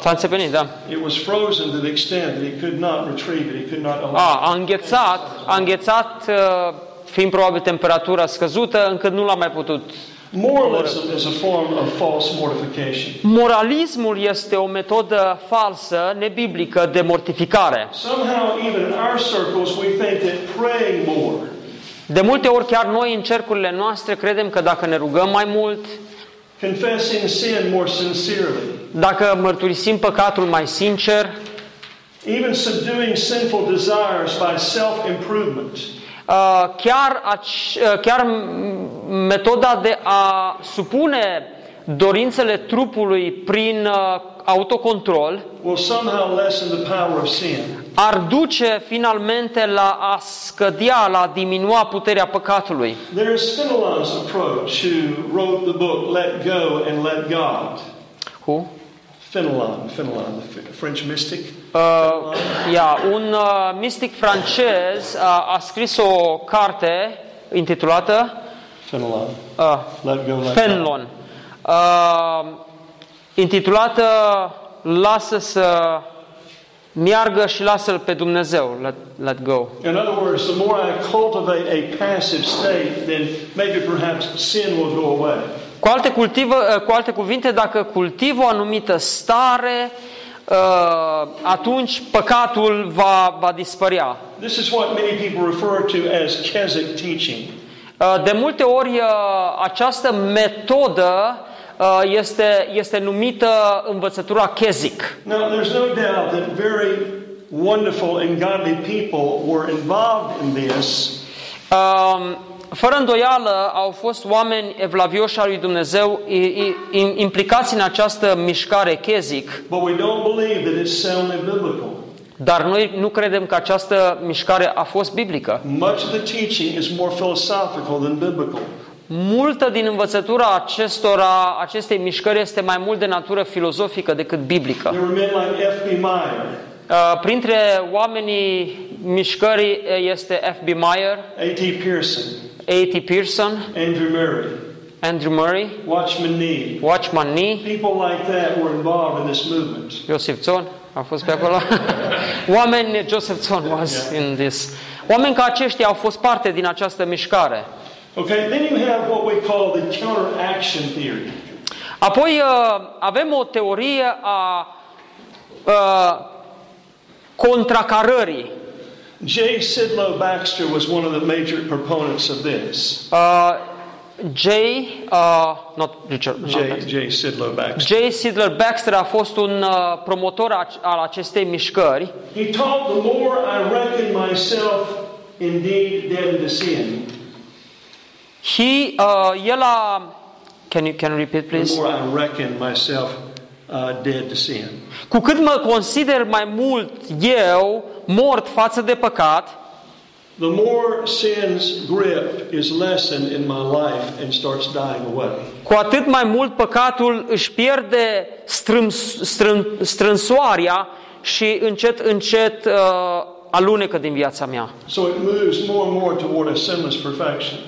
S-a înțepenit, da. It was frozen to the extent that he could not retrieve it. He could not hold A, a înghețat, a înghețat, uh, fiind probabil temperatura scăzută, încât nu l-a mai putut. Moralism is a form of false mortification. Moralismul este o metodă falsă, nebiblică, de mortificare. Somehow, even in our circles, we think that praying more, De multe ori chiar noi în cercurile noastre credem că dacă ne rugăm mai mult, confessing sin more sincerely, dacă mărturisim păcatul mai sincer, even subduing sinful desires by self improvement, uh, chiar, aci- uh, chiar m- metoda de a supune dorințele trupului prin uh, autocontrol will somehow lessen the power of sin. ar duce finalmente la a scădea, la a diminua puterea păcatului. There is Fenelon's approach, who wrote the book Let Go and Let God. Who? Fenelon, Fenelon, the F- French mystic. Uh, ia, un uh, mistic francez a, a scris o carte intitulată Fenelon. uh, Let Go, Let God. Fenlon, uh, intitulată Lasă să meargă și lasă-l pe Dumnezeu, let, let go. In other words, the more I cultivate a passive state, then maybe perhaps sin will go away. Cu alte, cultivă, uh, cu alte cuvinte, dacă cultiv o anumită stare, uh, atunci păcatul va, va dispărea. This is what many people refer to as Keswick teaching. Uh, De multe ori uh, această metodă uh, este, este numită învățătura Keswick. Now, there's no doubt that very wonderful and godly people were involved in this, Um, Fără îndoială au fost oameni evlavioși al lui Dumnezeu i- i- im- implicați în această mișcare Keswick, but we don't believe that it's soundly biblical. dar noi nu credem că această mișcare a fost biblică. Much of the teaching is more philosophical than biblical. Multă din învățătura acestora, acestei mișcări este mai mult de natură filozofică decât biblică. There were men like F.B. Meyer, Uh, Printre oamenii mișcării uh, este F.B. Meyer, A.T. Pearson, A.T. Pearson, Andrew Murray, Andrew Murray, Watchman Nee. Watchman Nee, People like that were involved in this movement. Joseph Zon a fost pe acolo. Oameni, Joseph Zon was in this. Oameni ca aceștia au fost parte din această mișcare. Okay, then you have what we call the counteraction theory. Apoi uh, avem o teorie a uh, contracarării. J. Sidlow Baxter was one of the major proponents of this. Uh, J, uh, not Richard, J. J. Sidlow Baxter. J. Sidler Baxter a fost un uh, promotor a- al acestei mișcări. He taught the more I reckon myself indeed dead to sin, He, uh, el a, can you, can you repeat the please? more I reckon myself uh, dead to sin. Cu cât mă consider mai mult eu mort față de păcat, The more sin's grip is lessened in my life and starts dying away. cu atât mai mult păcatul își pierde strâns, strân, strânsoarea și încet, încet uh, alunecă din viața mea. So it moves more and more toward a sinless perfection.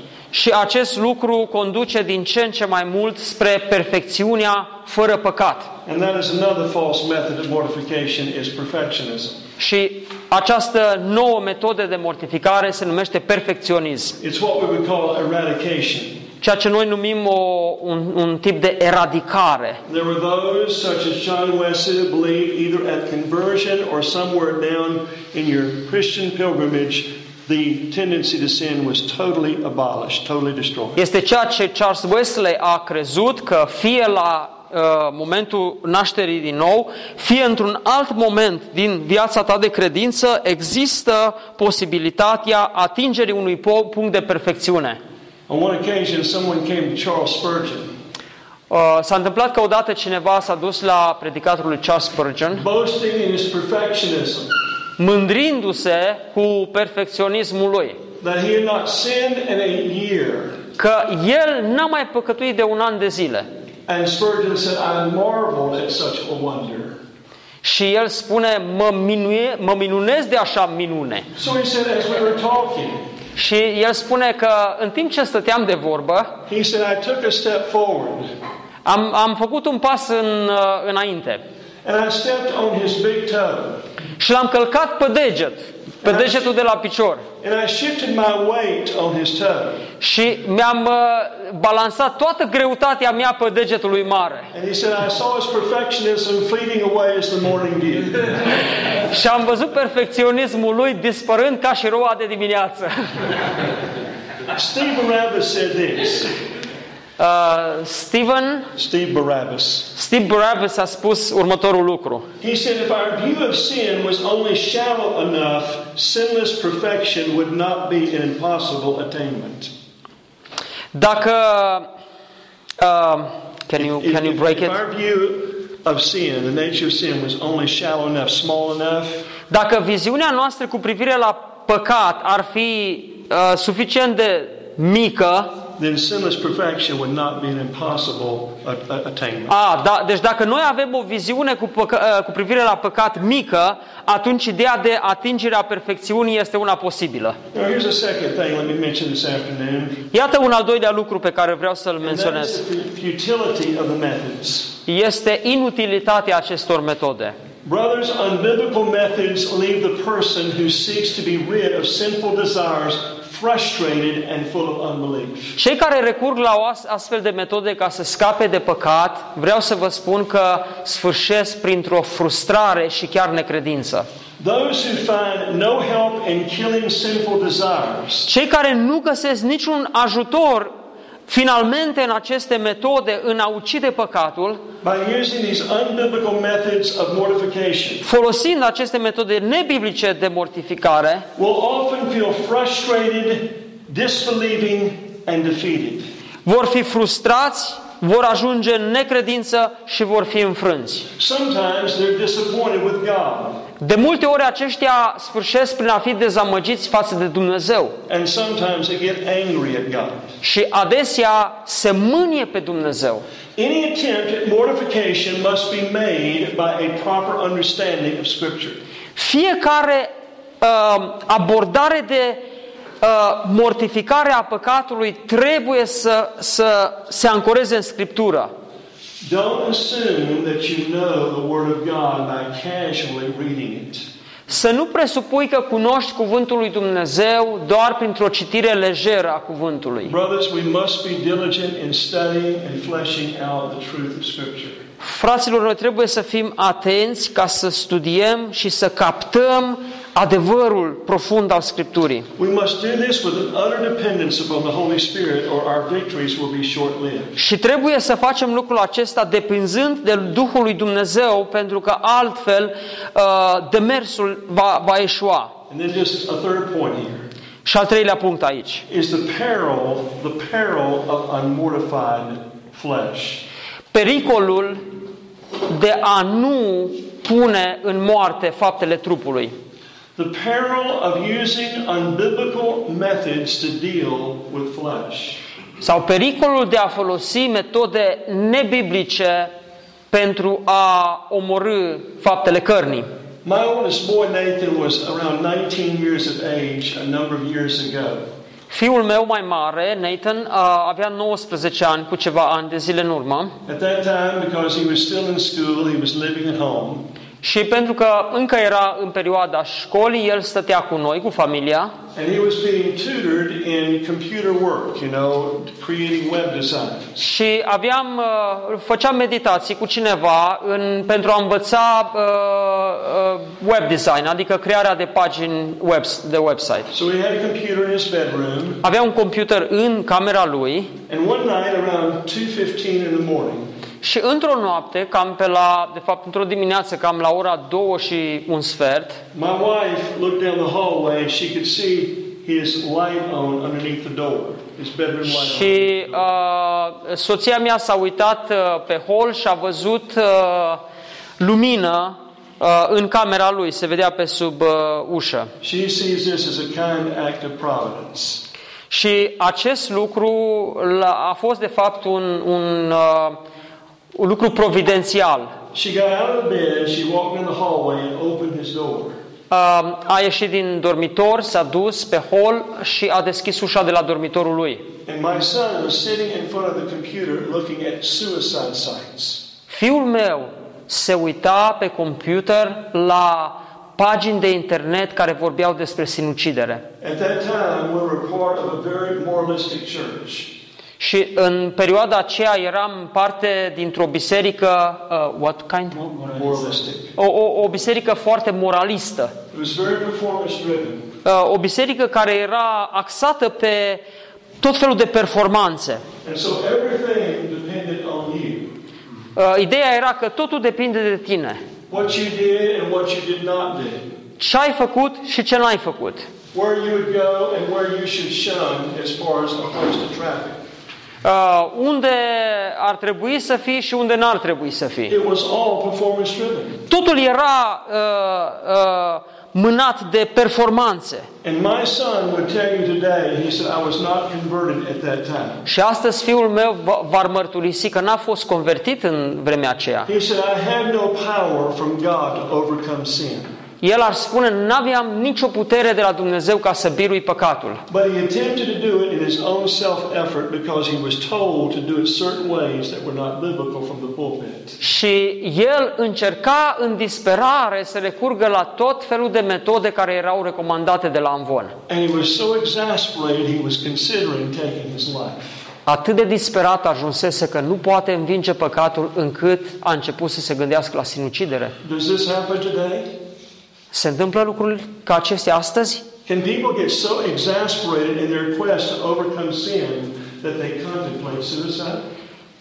Și acest lucru conduce din ce în ce mai mult spre perfecțiunea fără păcat. And that is another false method of mortification is perfectionism. Și această nouă metodă de mortificare se numește perfecționism, It's what we would call eradication. ceea ce noi numim o, un, un tip de eradicare. There were those, such as John Wesley, who believed either at conversion or somewhere down in your Christian pilgrimage, the tendency to sin was totally abolished, totally destroyed. Este ceea ce Charles Wesley a crezut că fie la uh, momentul nașterii din nou, fie într-un alt moment din viața ta de credință, există posibilitatea atingerii unui po- punct de perfecțiune. On one occasion, someone came to Charles Spurgeon, Uh, s-a întâmplat că odată cineva s-a dus la predicatorul lui Charles Spurgeon, boasting in his perfectionism, mândrindu-se cu perfecționismul lui, that he had not sinned in a year. că el n-a mai păcătuit de un an de zile. And Spurgeon said, I marveled at such a wonder. Și el spune, mă, minuie, mă minunez de așa minune. So he said, as we were talking, Și el spune că în timp ce stăteam de vorbă, he said, I took a step forward am, am făcut un pas în, uh, înainte and I stepped on his big toe. Și l-am călcat pe deget, pe degetul de la picior. And I shifted my weight on his toe. Și mi-am uh, balansat toată greutatea mea pe degetul lui mare. And he said, I saw his perfectionism fleeting away as the morning dew. Și am văzut perfecționismul lui dispărând ca și roa de dimineață. Steve Barabbas said this. Uh, Steven, Steve Barabbas. Steve Barabbas a spus următorul lucru. He said, if our view of sin was only shallow enough, sinless perfection would not be an impossible attainment. Dacă uh, can you If- can you if- break if it? our view of sin, the nature of sin, was only shallow enough, small enough, Dacă viziunea noastră cu privire la păcat ar fi uh, suficient de mică, then sinless perfection would not be an impossible a- a- attainment. a, da, deci dacă noi avem o viziune cu, păcă, uh, cu privire la păcat mică, atunci ideea de atingerea perfecțiunii este una posibilă. Now, here's a second thing let me mention this afternoon. Iată un al doilea lucru pe care vreau să-l And that is menționez. the futility of the methods. Este inutilitatea acestor metode. Brothers, unbiblical methods leave the person who seeks to be rid of sinful desires frustrated and full of unbelief. Cei care recurg la o as- astfel de metode ca să scape de păcat, vreau să vă spun că sfârșesc printr-o frustrare și chiar necredință. Those who find no help in killing sinful desires Cei care nu găsesc niciun ajutor finalmente în aceste metode în a ucide păcatul, by using these unbiblical methods of mortification folosind aceste metode nebiblice de mortificare, will often feel frustrated, disbelieving, and defeated. vor fi frustrați, vor ajunge în necredință și vor fi înfrânți. Sometimes they're disappointed with God, De multe ori aceștia sfârșesc prin a fi dezamăgiți față de Dumnezeu and sometimes they get angry at God. și adesea se mânie pe Dumnezeu. Any attempt at mortification must be made by a proper understanding of Scripture. Fiecare uh, abordare de uh, mortificare a păcatului trebuie să, să se ancoreze în Scriptură. Don't assume that you know the Word of God by casually reading it. Să nu presupui că cunoști cuvântul lui Dumnezeu doar printr-o citire lejeră a cuvântului. Brothers, we must be diligent in studying and fleshing out the truth of Scripture. Fraților, noi trebuie să fim atenți ca să studiem și să captăm adevărul profund al Scripturii. We must do this with an utter dependence upon the Holy Spirit, or our victories will be short lived. Și trebuie să facem lucrul acesta depinzând de Duhul lui Dumnezeu, pentru că altfel uh, demersul va, va eșua. And then just a third point here Și al treilea punct aici. is the peril, the peril of unmortified flesh. Pericolul de a nu pune în moarte faptele trupului. The peril of using unbiblical methods to deal with flesh. Sau pericolul de a folosi metode nebiblice pentru a omorâ faptele cărnii. My oldest boy Nathan was around 19 years of age a number of years ago. Fiul meu mai mare, Nathan, a- avea 19 ani cu ceva ani de zile în urmă At that time, because he was still in school, he was living at home. Și pentru că încă era în perioada școlii, el stătea cu noi, cu familia And he was being tutored in computer work, you know, creating web designs. și aveam, uh, făceam meditații cu cineva în, pentru a învăța uh, uh, web design, adică crearea de pagini web, de website. So he had a computer in his bedroom, Avea un computer în camera lui and one night around 2:15 in the morning, Și într-o noapte, cam pe la, de fapt, într-o dimineață, cam la ora două și un sfert, My wife looked down the hallway and she could see his light on underneath the door, his bedroom light on. și uh, soția mea s-a uitat uh, pe hol și a văzut uh, lumină uh, în camera lui, se vedea pe sub uh, ușă. She sees this as a kind act of providence. Și acest lucru l- a fost de fapt un, un, uh, un lucru providențial. She got out of the bed and she walked in the hallway and opened his door. Uh, a ieșit din dormitor, s-a dus pe hol și a deschis ușa de la dormitorul lui. And my son was sitting in front of the computer looking at suicide sites. Fiul meu se uita pe computer la pagini de internet care vorbeau despre sinucidere. At that time, we were part of a very moralistic church. Și în perioada aceea eram parte dintr-o biserică, uh, what kind? Moralistic. O, o, o biserică foarte moralistă. It was very performance driven. Uh, o biserică care era axată pe tot felul de performanțe. And so everything depended on you. Uh, ideea era că totul depinde de tine. What you did and what you did not do. Ce ai făcut și ce n-ai făcut. Where you would go and where you should shun as far as opposed to traffic. Uh, unde ar trebui să fii și unde n-ar trebui să fii. It was all performance driven. Totul era uh, uh, mânat de performanțe. And my son would tell you today, he said, I was not converted at that time. Și astăzi fiul meu va- v-ar mărturisi că n-a fost convertit în vremea aceea. He said, I have no power from God to overcome sin. El ar spune, n-aveam nicio putere de la Dumnezeu ca să birui păcatul. But he attempted to do it in his own self effort because he was told to do it certain ways that were not biblical from the pulpit. Și el încerca în disperare să recurgă la tot felul de metode care erau recomandate de la Amvon. And he was so exasperated he was considering taking his life. Atât de disperat ajunsese că nu poate învinge păcatul încât a început să se gândească la sinucidere. Does this happen today? Se întâmplă lucruri ca acestea astăzi? Can people get so exasperated in their quest to overcome sin that they contemplate suicide?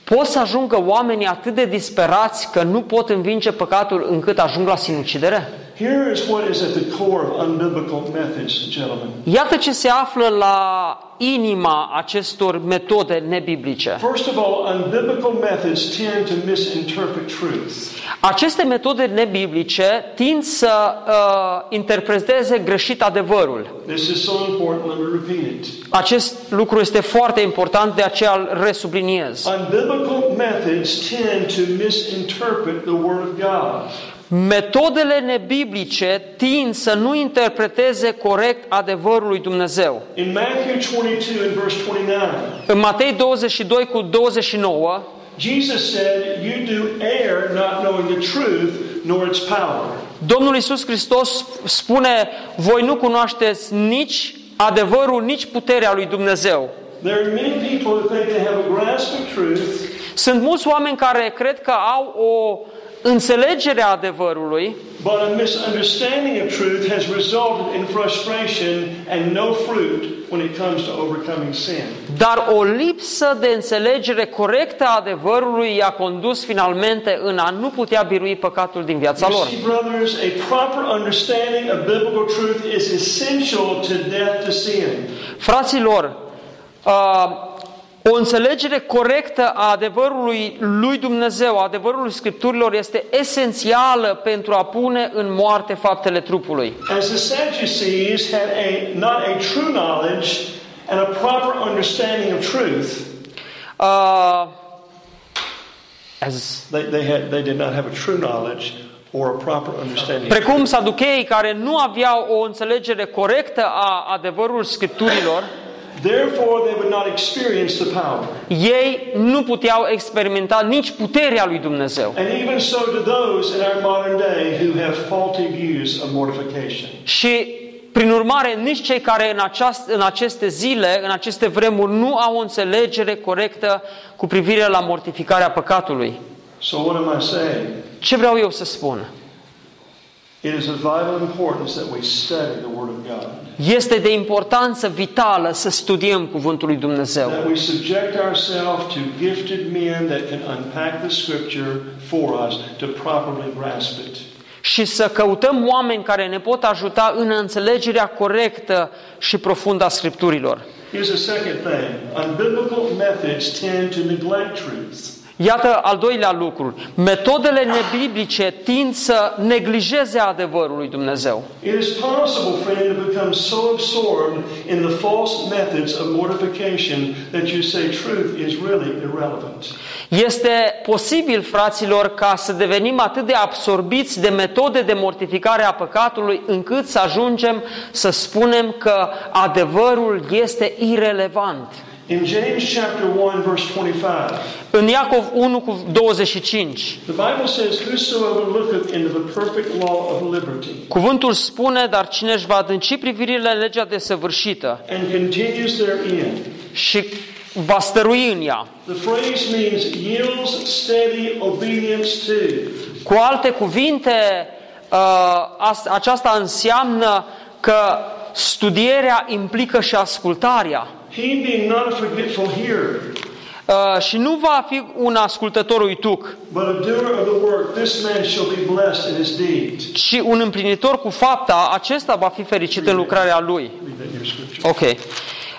Pot să ajungă oamenii atât de disperați că nu pot învinge păcatul încât ajung la sinucidere? Here is what is at the core of unbiblical methods, gentlemen. Iată ce se află la inima acestor metode nebiblice. First of all, unbiblical methods tend to misinterpret truth. Aceste metode nebiblice tind să uh, interpreteze greșit adevărul. This is so important, let me repeat it. Acest lucru este foarte important, de aceea îl resubliniez. Unbiblical methods tend to misinterpret the Word of God. Metodele nebiblice tind să nu interpreteze corect adevărul lui Dumnezeu. In Matthew 22 and verse 29, În Matei 22 cu 29, Jesus said, You do err not knowing the truth nor its power. Domnul Isus Hristos spune, voi nu cunoașteți nici adevărul, nici puterea lui Dumnezeu. There are many people who think they have a grasp of truth, Sunt mulți oameni care cred că au o înțelegere a adevărului, but a misunderstanding of truth has resulted in frustration and no fruit when it comes to overcoming sin. dar o lipsă de înțelegere corectă a adevărului i-a condus finalmente în a nu putea birui păcatul din viața You lor. see, brothers, a proper understanding of biblical truth is essential to death to sin. Fraților, uh, o înțelegere corectă a adevărului lui Dumnezeu, a adevărului Scripturilor, este esențială pentru a pune în moarte faptele trupului. As the Sadducees had a not a true knowledge and a proper understanding of truth, Uh, as, they, they had they did not have a true knowledge or a proper understanding. of precum saducheii care nu aveau o înțelegere corectă a adevărului Scripturilor, Therefore, they would not experience the power. ei nu puteau experimenta nici puterea lui Dumnezeu. And even so to those in our modern day who have faulty views of mortification. Și, prin urmare, nici cei care în, aceast, în aceste zile, în aceste vremuri, nu au o înțelegere corectă cu privire la mortificarea păcatului. So what am I saying? Ce vreau eu să spun? Este de importanță vitală să studiem Cuvântul lui Dumnezeu. that we subject ourselves to gifted men that can unpack the Scripture for us to properly grasp it. Și să căutăm oameni care ne pot ajuta în înțelegerea corectă și profundă a Scripturilor. Here's a second thing unbiblical methods tend to neglect truth. Iată al doilea lucru. Metodele nebiblice tind să neglijeze adevărul lui Dumnezeu. It is possible, friend, to become so absorbed in the false methods of mortification that you say truth is really irrelevant. Este posibil, fraților, ca să devenim atât de absorbiți de metode de mortificare a păcatului, încât să ajungem să spunem că adevărul este irelevant. In James chapter 1 verse 25, În Iacov 1 cu 25, the Bible says, Whosoever looketh into the perfect law of liberty cuvântul spune, dar cine își va adânci privirile în legea desăvârșită and continues therein. și va stărui în ea. The phrase means yields steady obedience to. Cu alte cuvinte, uh, as- aceasta înseamnă că studierea implică și ascultarea. He being not a forgetful hearer, Uh, și nu va fi un ascultător uituc, but a doer of the work, this man shall be blessed in his deed. ci un împlinitor cu fapta, acesta va fi fericit în lucrarea lui. Read that in your scripture. Ok.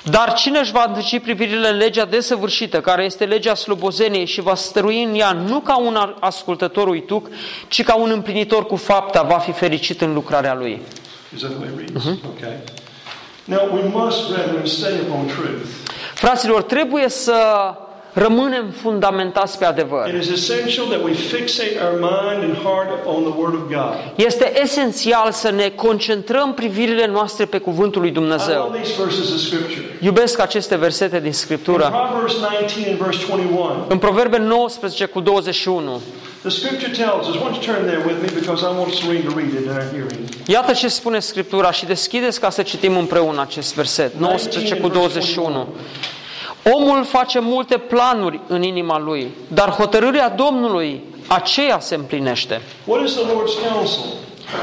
Dar cine își va îndrăci privirile în legea desăvârșită, care este legea slobozeniei și va stărui în ea nu ca un ascultător uituc, ci ca un împlinitor cu fapta, va fi fericit în lucrarea lui. Is that the way it reads? Okay. Now we must, brethren, stay upon truth. Fraților, trebuie să rămânem fundamentați pe adevăr. It is essential that we fixate our mind and heart on the Word of God. Este esențial să ne concentrăm privirile noastre pe cuvântul lui I Dumnezeu. love these verses of Scripture. Iubesc aceste versete din In Scriptură. Proverbs 19 and verse 21, În Proverbe 19 cu 21, the Scripture tells us, why don't you turn there with me because I want Serene to read it in our hearing. Iată ce spune Scriptura și deschideți ca să citim împreună acest verset. 19 cu 21. Omul face multe planuri în inima lui, dar hotărârea Domnului aceea se împlinește. What is the Lord's counsel?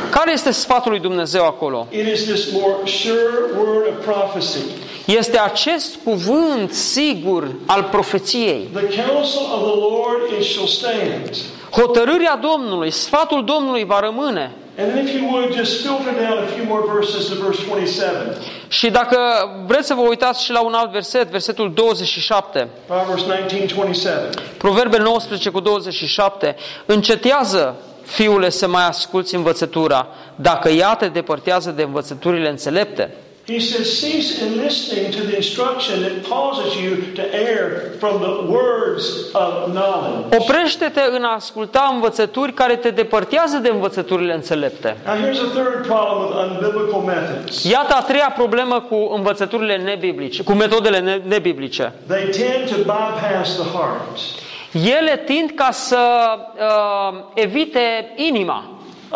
Care este sfatul lui Dumnezeu acolo? It is this more sure word of prophecy. Este acest cuvânt sigur al profeției. The counsel of the Lord it shall stand. Hotărârea Domnului, sfatul Domnului va rămâne. And then if you would just filter down a few more verses to verse 27. Și dacă vreți să vă uitați și la un alt verset, versetul 27, Proverbs 19, 27. Proverbe 19 cu 27, încetează, fiule, să mai asculți învățătura, dacă ea te depărtează de învățăturile înțelepte. He says, cease in listening to the instruction that causes you to err from the words of knowledge. Oprește-te în a asculta învățături care te depărtează de învățăturile înțelepte. Now, here's a third problem with unbiblical methods. Iată a treia problemă cu învățăturile nebiblice, cu metodele ne- nebiblice. They tend to bypass the heart. Ele tind ca să uh, evite inima.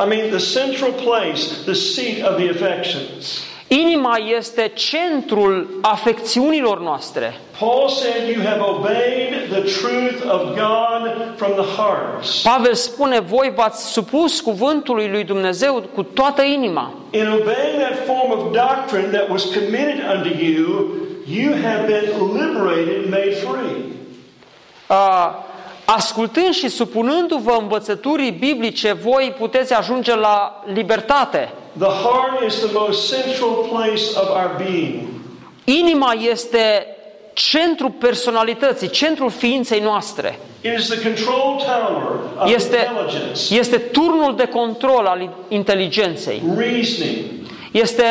I mean, the central place, the seat of the affections. Inima este centrul afecțiunilor noastre. Paul said, You have obeyed the truth of God from the heart. Pavel spune, voi v-ați supus cuvântului lui Dumnezeu cu toată inima. In obeying that form of doctrine that was committed unto you, you have been liberated, made free. Uh, ascultând și supunându-vă învățăturii biblice, voi puteți ajunge la libertate. The heart is the most central place of our being. Inima este centrul personalității, centrul ființei noastre. It is the control tower of Este, intelligence, este turnul de control al inteligenței. reasoning, Este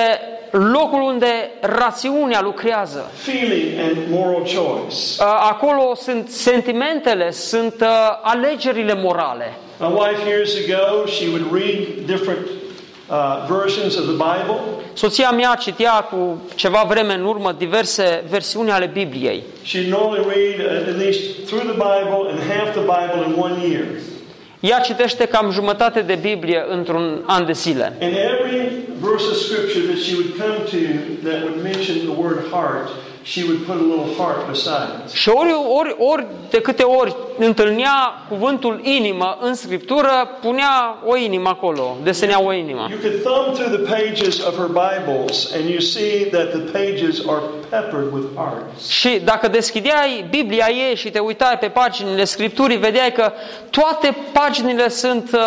locul unde rațiunea lucrează. feeling, and moral choice. Uh, Acolo sunt sentimentele, sunt uh, alegerile morale. My wife years ago, she would read different uh, versions of the Bible, Soția mea citea cu ceva vreme în urmă diverse versiuni ale Bibliei. she'd normally read uh, at least through the Bible and half the Bible in one year. Ea citește cam jumătate de Biblie într-un an de zile. And every verse of scripture that she would come to that would mention the word heart, she would put a little heart beside it. Și ori, ori, ori de câte ori întâlnea cuvântul inimă în Scriptură, punea o inimă acolo, desenea o inimă. You could thumb through the pages of her Bibles and you see that the pages are peppered with hearts. Și dacă deschideai Biblia ei și te uitai pe paginile Scripturii, vedeai că toate paginile sunt uh,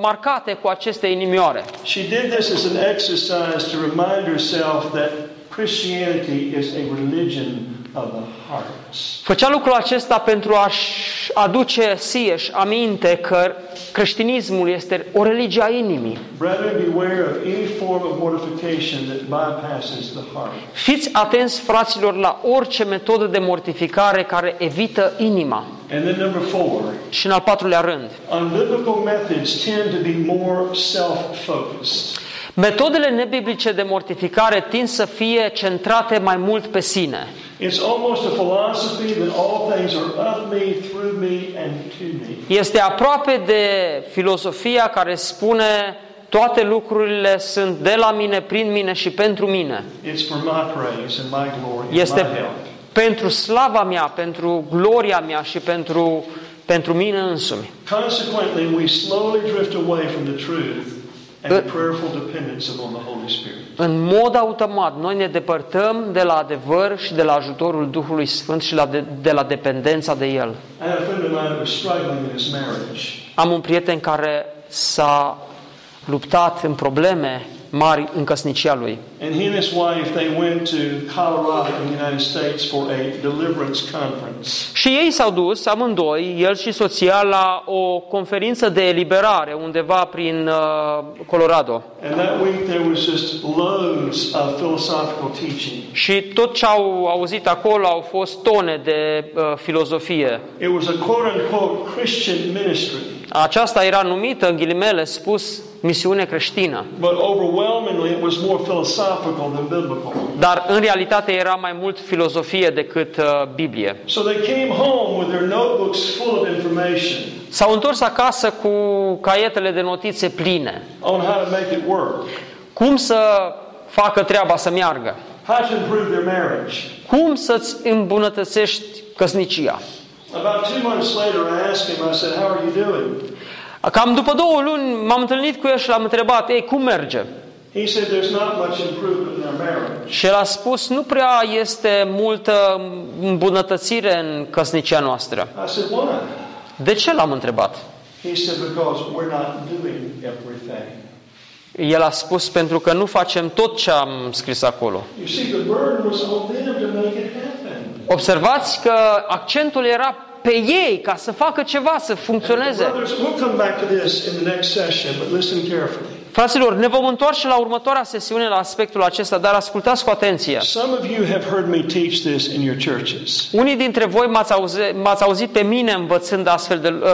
marcate cu aceste inimioare. She did this as an exercise to remind herself that Christianity is a religion of the hearts. Făcea lucrul acesta pentru a-și aduce sieși aminte că creștinismul este o religie a inimii. Brethren, beware of any form of mortification that bypasses the heart. Fiți atenți, fraților, la orice metodă de mortificare care evită inima. And then number four, Și în al patrulea rând, unbiblical methods tend to be more self-focused. Metodele nebiblice de mortificare tind să fie centrate mai mult pe sine. It's almost a philosophy that all things are of me, through me, and to me. Este aproape de filosofia care spune toate lucrurile sunt de la mine, prin mine și pentru mine. It's for my praise and my glory and Este my help. pentru slava mea, pentru gloria mea și pentru, pentru mine însumi. Consequently, we slowly drift away from the truth and the prayerful dependence upon the Holy Spirit. În mod automat, noi ne depărtăm de la adevăr și de la ajutorul Duhului Sfânt și la de, de la dependența de El. I had a friend of mine that was struggling in his marriage. Am un prieten care s-a luptat în probleme mari în căsnicia lui. And he and his wife, they went to Colorado in the United States for a deliverance conference. Și ei s-au dus, amândoi, el și soția, la o conferință de eliberare undeva prin uh, Colorado. And that week there was just loads of philosophical teaching. Și tot ce au auzit acolo au fost tone de uh, filozofie. It was a quote-unquote Christian ministry. Aceasta era numită, în ghilimele spus, misiune creștină. But overwhelmingly, it was more philosophical than biblical. Dar în realitate era mai mult filozofie decât uh, Biblie. So they came home with their notebooks full of information S-au întors acasă cu caietele de notițe pline. on how to make it work, Cum să facă treaba să meargă? how to improve their marriage. Cum să-ți îmbunătățești căsnicia? About two months later, I asked him, I said, How are you doing? Cam după două luni m-am întâlnit cu el și l-am întrebat, ei, cum merge? He said, There's not much improvement in our marriage. Și el a spus, nu prea este multă îmbunătățire în căsnicia noastră. I said, Why? De ce l-am întrebat? He said, Because we're not doing everything. El a spus, pentru că nu facem tot ce am scris acolo. You see, the burden was on them to make it happen. Observați că accentul era pe ei ca să facă ceva, să funcționeze. Brothers, we'll come back to this in the next session, but listen carefully. Fraților, ne vom întoarce la următoarea sesiune la aspectul acesta, dar ascultați cu atenție. Some of you have heard me teach this in your churches. Unii dintre voi m-ați auzit, m-ați auzit pe mine învățând astfel de uh,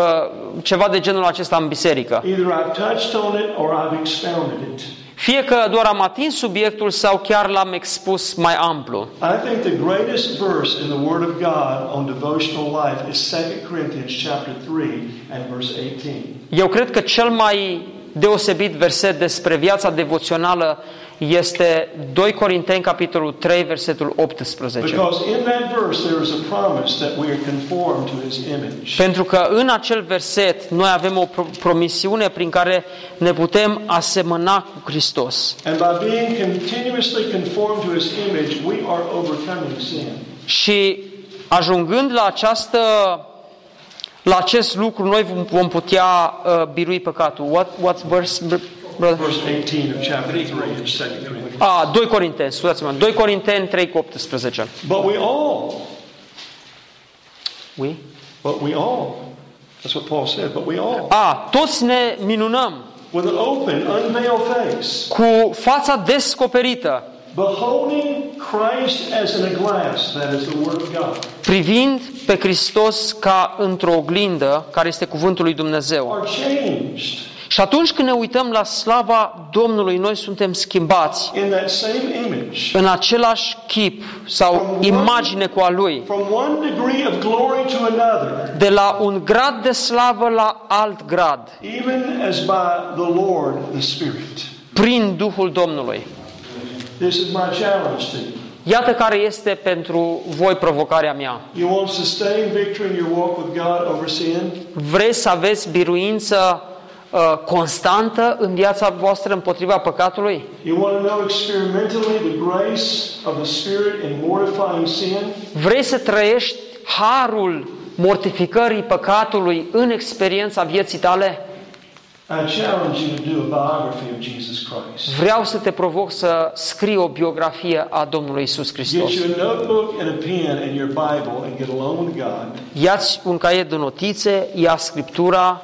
ceva de genul acesta în biserică. Either I've touched on it or I've expounded it. Fie că doar am atins subiectul sau chiar l-am expus mai amplu. I think the greatest verse in the Word of God on devotional life is 2 Corinthians chapter 3 and verse 18. Eu cred că cel mai deosebit verset despre viața devoțională este 2 Corinteni, capitolul 3, versetul 18. Because in that verse there is a promise that we are conformed to His image. Pentru că în acel verset noi avem o pro- promisiune prin care ne putem asemăna cu Hristos. And by being continuously conformed to His image, we are overcoming sin. Și ajungând la această la acest lucru noi vom, vom putea uh, birui păcatul. What what verse br- brother? Verse 18 of chapter 3 of 2 Corinthians. A, 2 Corinteni, scuzați-mă, 2 Corinteni 3 cu 18. But we all, Oui? but we all, that's what Paul said, but we all, A, toți ne minunăm with an open, unveiled face, cu fața descoperită, beholding Christ as in a glass, that is the Word of God, privind pe Hristos ca într-o oglindă, care este cuvântul lui Dumnezeu. are changed Și atunci când ne uităm la slava Domnului, noi suntem schimbați in that same image în același chip sau imagine cu a Lui, from one degree of glory to another, de la un grad de slavă la alt grad, even as by the Lord the Spirit. prin Duhul Domnului. This is my challenge to you. Iată care este pentru voi provocarea mea. You want sustained victory in your walk with God over sin? Vreți să aveți biruință uh, constantă în viața voastră împotriva păcatului? You want to know experimentally the grace of the Spirit in mortifying sin? Vreți să trăiești harul mortificării păcatului în experiența vieții tale? Vreau să te provoc să scrii o biografie a Domnului Isus Get Hristos. you a notebook and a pen and your Bible and get alone with God. Iați un caiet de notițe, ia Scriptura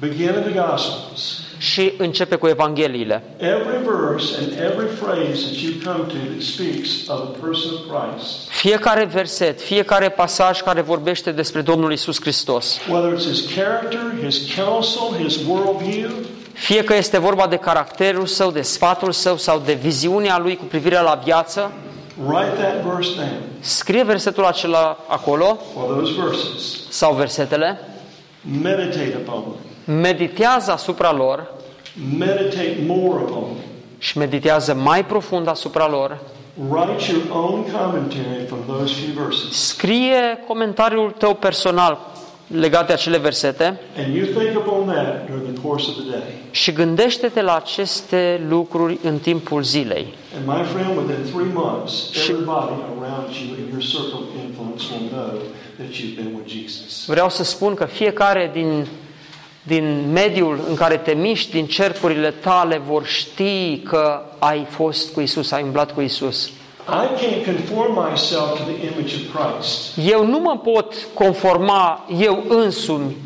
Begin in the Gospels. Și începe cu Evangheliile. Every verse and every phrase that you come to that speaks of the person of Christ, Fiecare verset, fiecare pasaj care vorbește despre Domnul Isus Hristos, whether it's his character, his counsel, his worldview, fie că este vorba de caracterul său, de sfatul său sau de viziunea lui cu privire la viață, write that verse down scrie versetul acela acolo or those verses. sau versetele, Meditate upon them. meditează asupra lor Meditate more upon them. și meditează mai profund asupra lor, Write your own commentary from those few verses. scrie comentariul tău personal legat de acele versete And you think upon that during the course of the day. și gândește-te la aceste lucruri în timpul zilei. And my friend, within three months, everybody around you in your circle of influence will know that you've been with Jesus. Vreau să spun că fiecare din, din mediul în care te miști, din cercurile tale, vor ști că ai fost cu Isus, ai umblat cu Isus. I can't conform myself to the image of Christ. Eu nu mă pot conforma eu însumi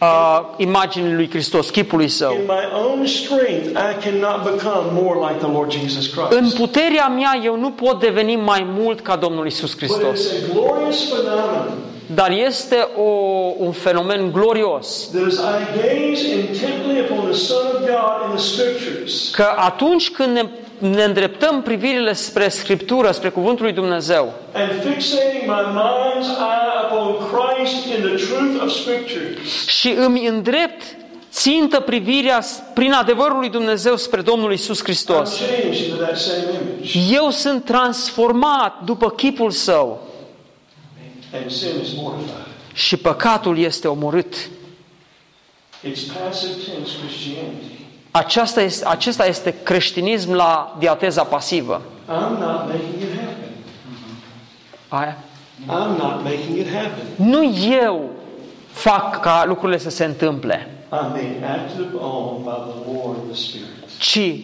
uh, imaginii lui Hristos, chipului său. In my own strength, I cannot become more like the Lord Jesus În Christ. puterea mea eu nu pot deveni mai mult ca Domnul Isus But Hristos. It's a glorious phenomenon Dar este o, un fenomen glorios that as I gaze intently upon the Son of God in the Scriptures, că atunci când ne, ne îndreptăm privirile spre Scriptură, spre Cuvântul lui Dumnezeu and fixating my mind's eye upon Christ in the truth of Scriptures, și îmi îndrept țintă privirea s- prin adevărul lui Dumnezeu spre Domnul Isus I'm Hristos. changed into that same image. Eu sunt transformat după chipul său And sin is mortified. Și păcatul este omorât. It's passive tense Christianity. Aceasta este, acesta este creștinism la diateza pasivă. I'm not making it happen. Aia. I'm not making it happen. Nu eu fac ca lucrurile să se întâmple, I'm being acted upon by the Lord the Spirit. ci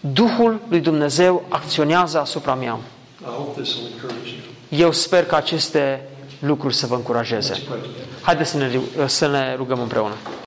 Duhul lui Dumnezeu acționează asupra mea. I hope this will encourage you. Eu sper că aceste lucruri să vă încurajeze. Let's pray together. Haideți să ne, să ne rugăm împreună.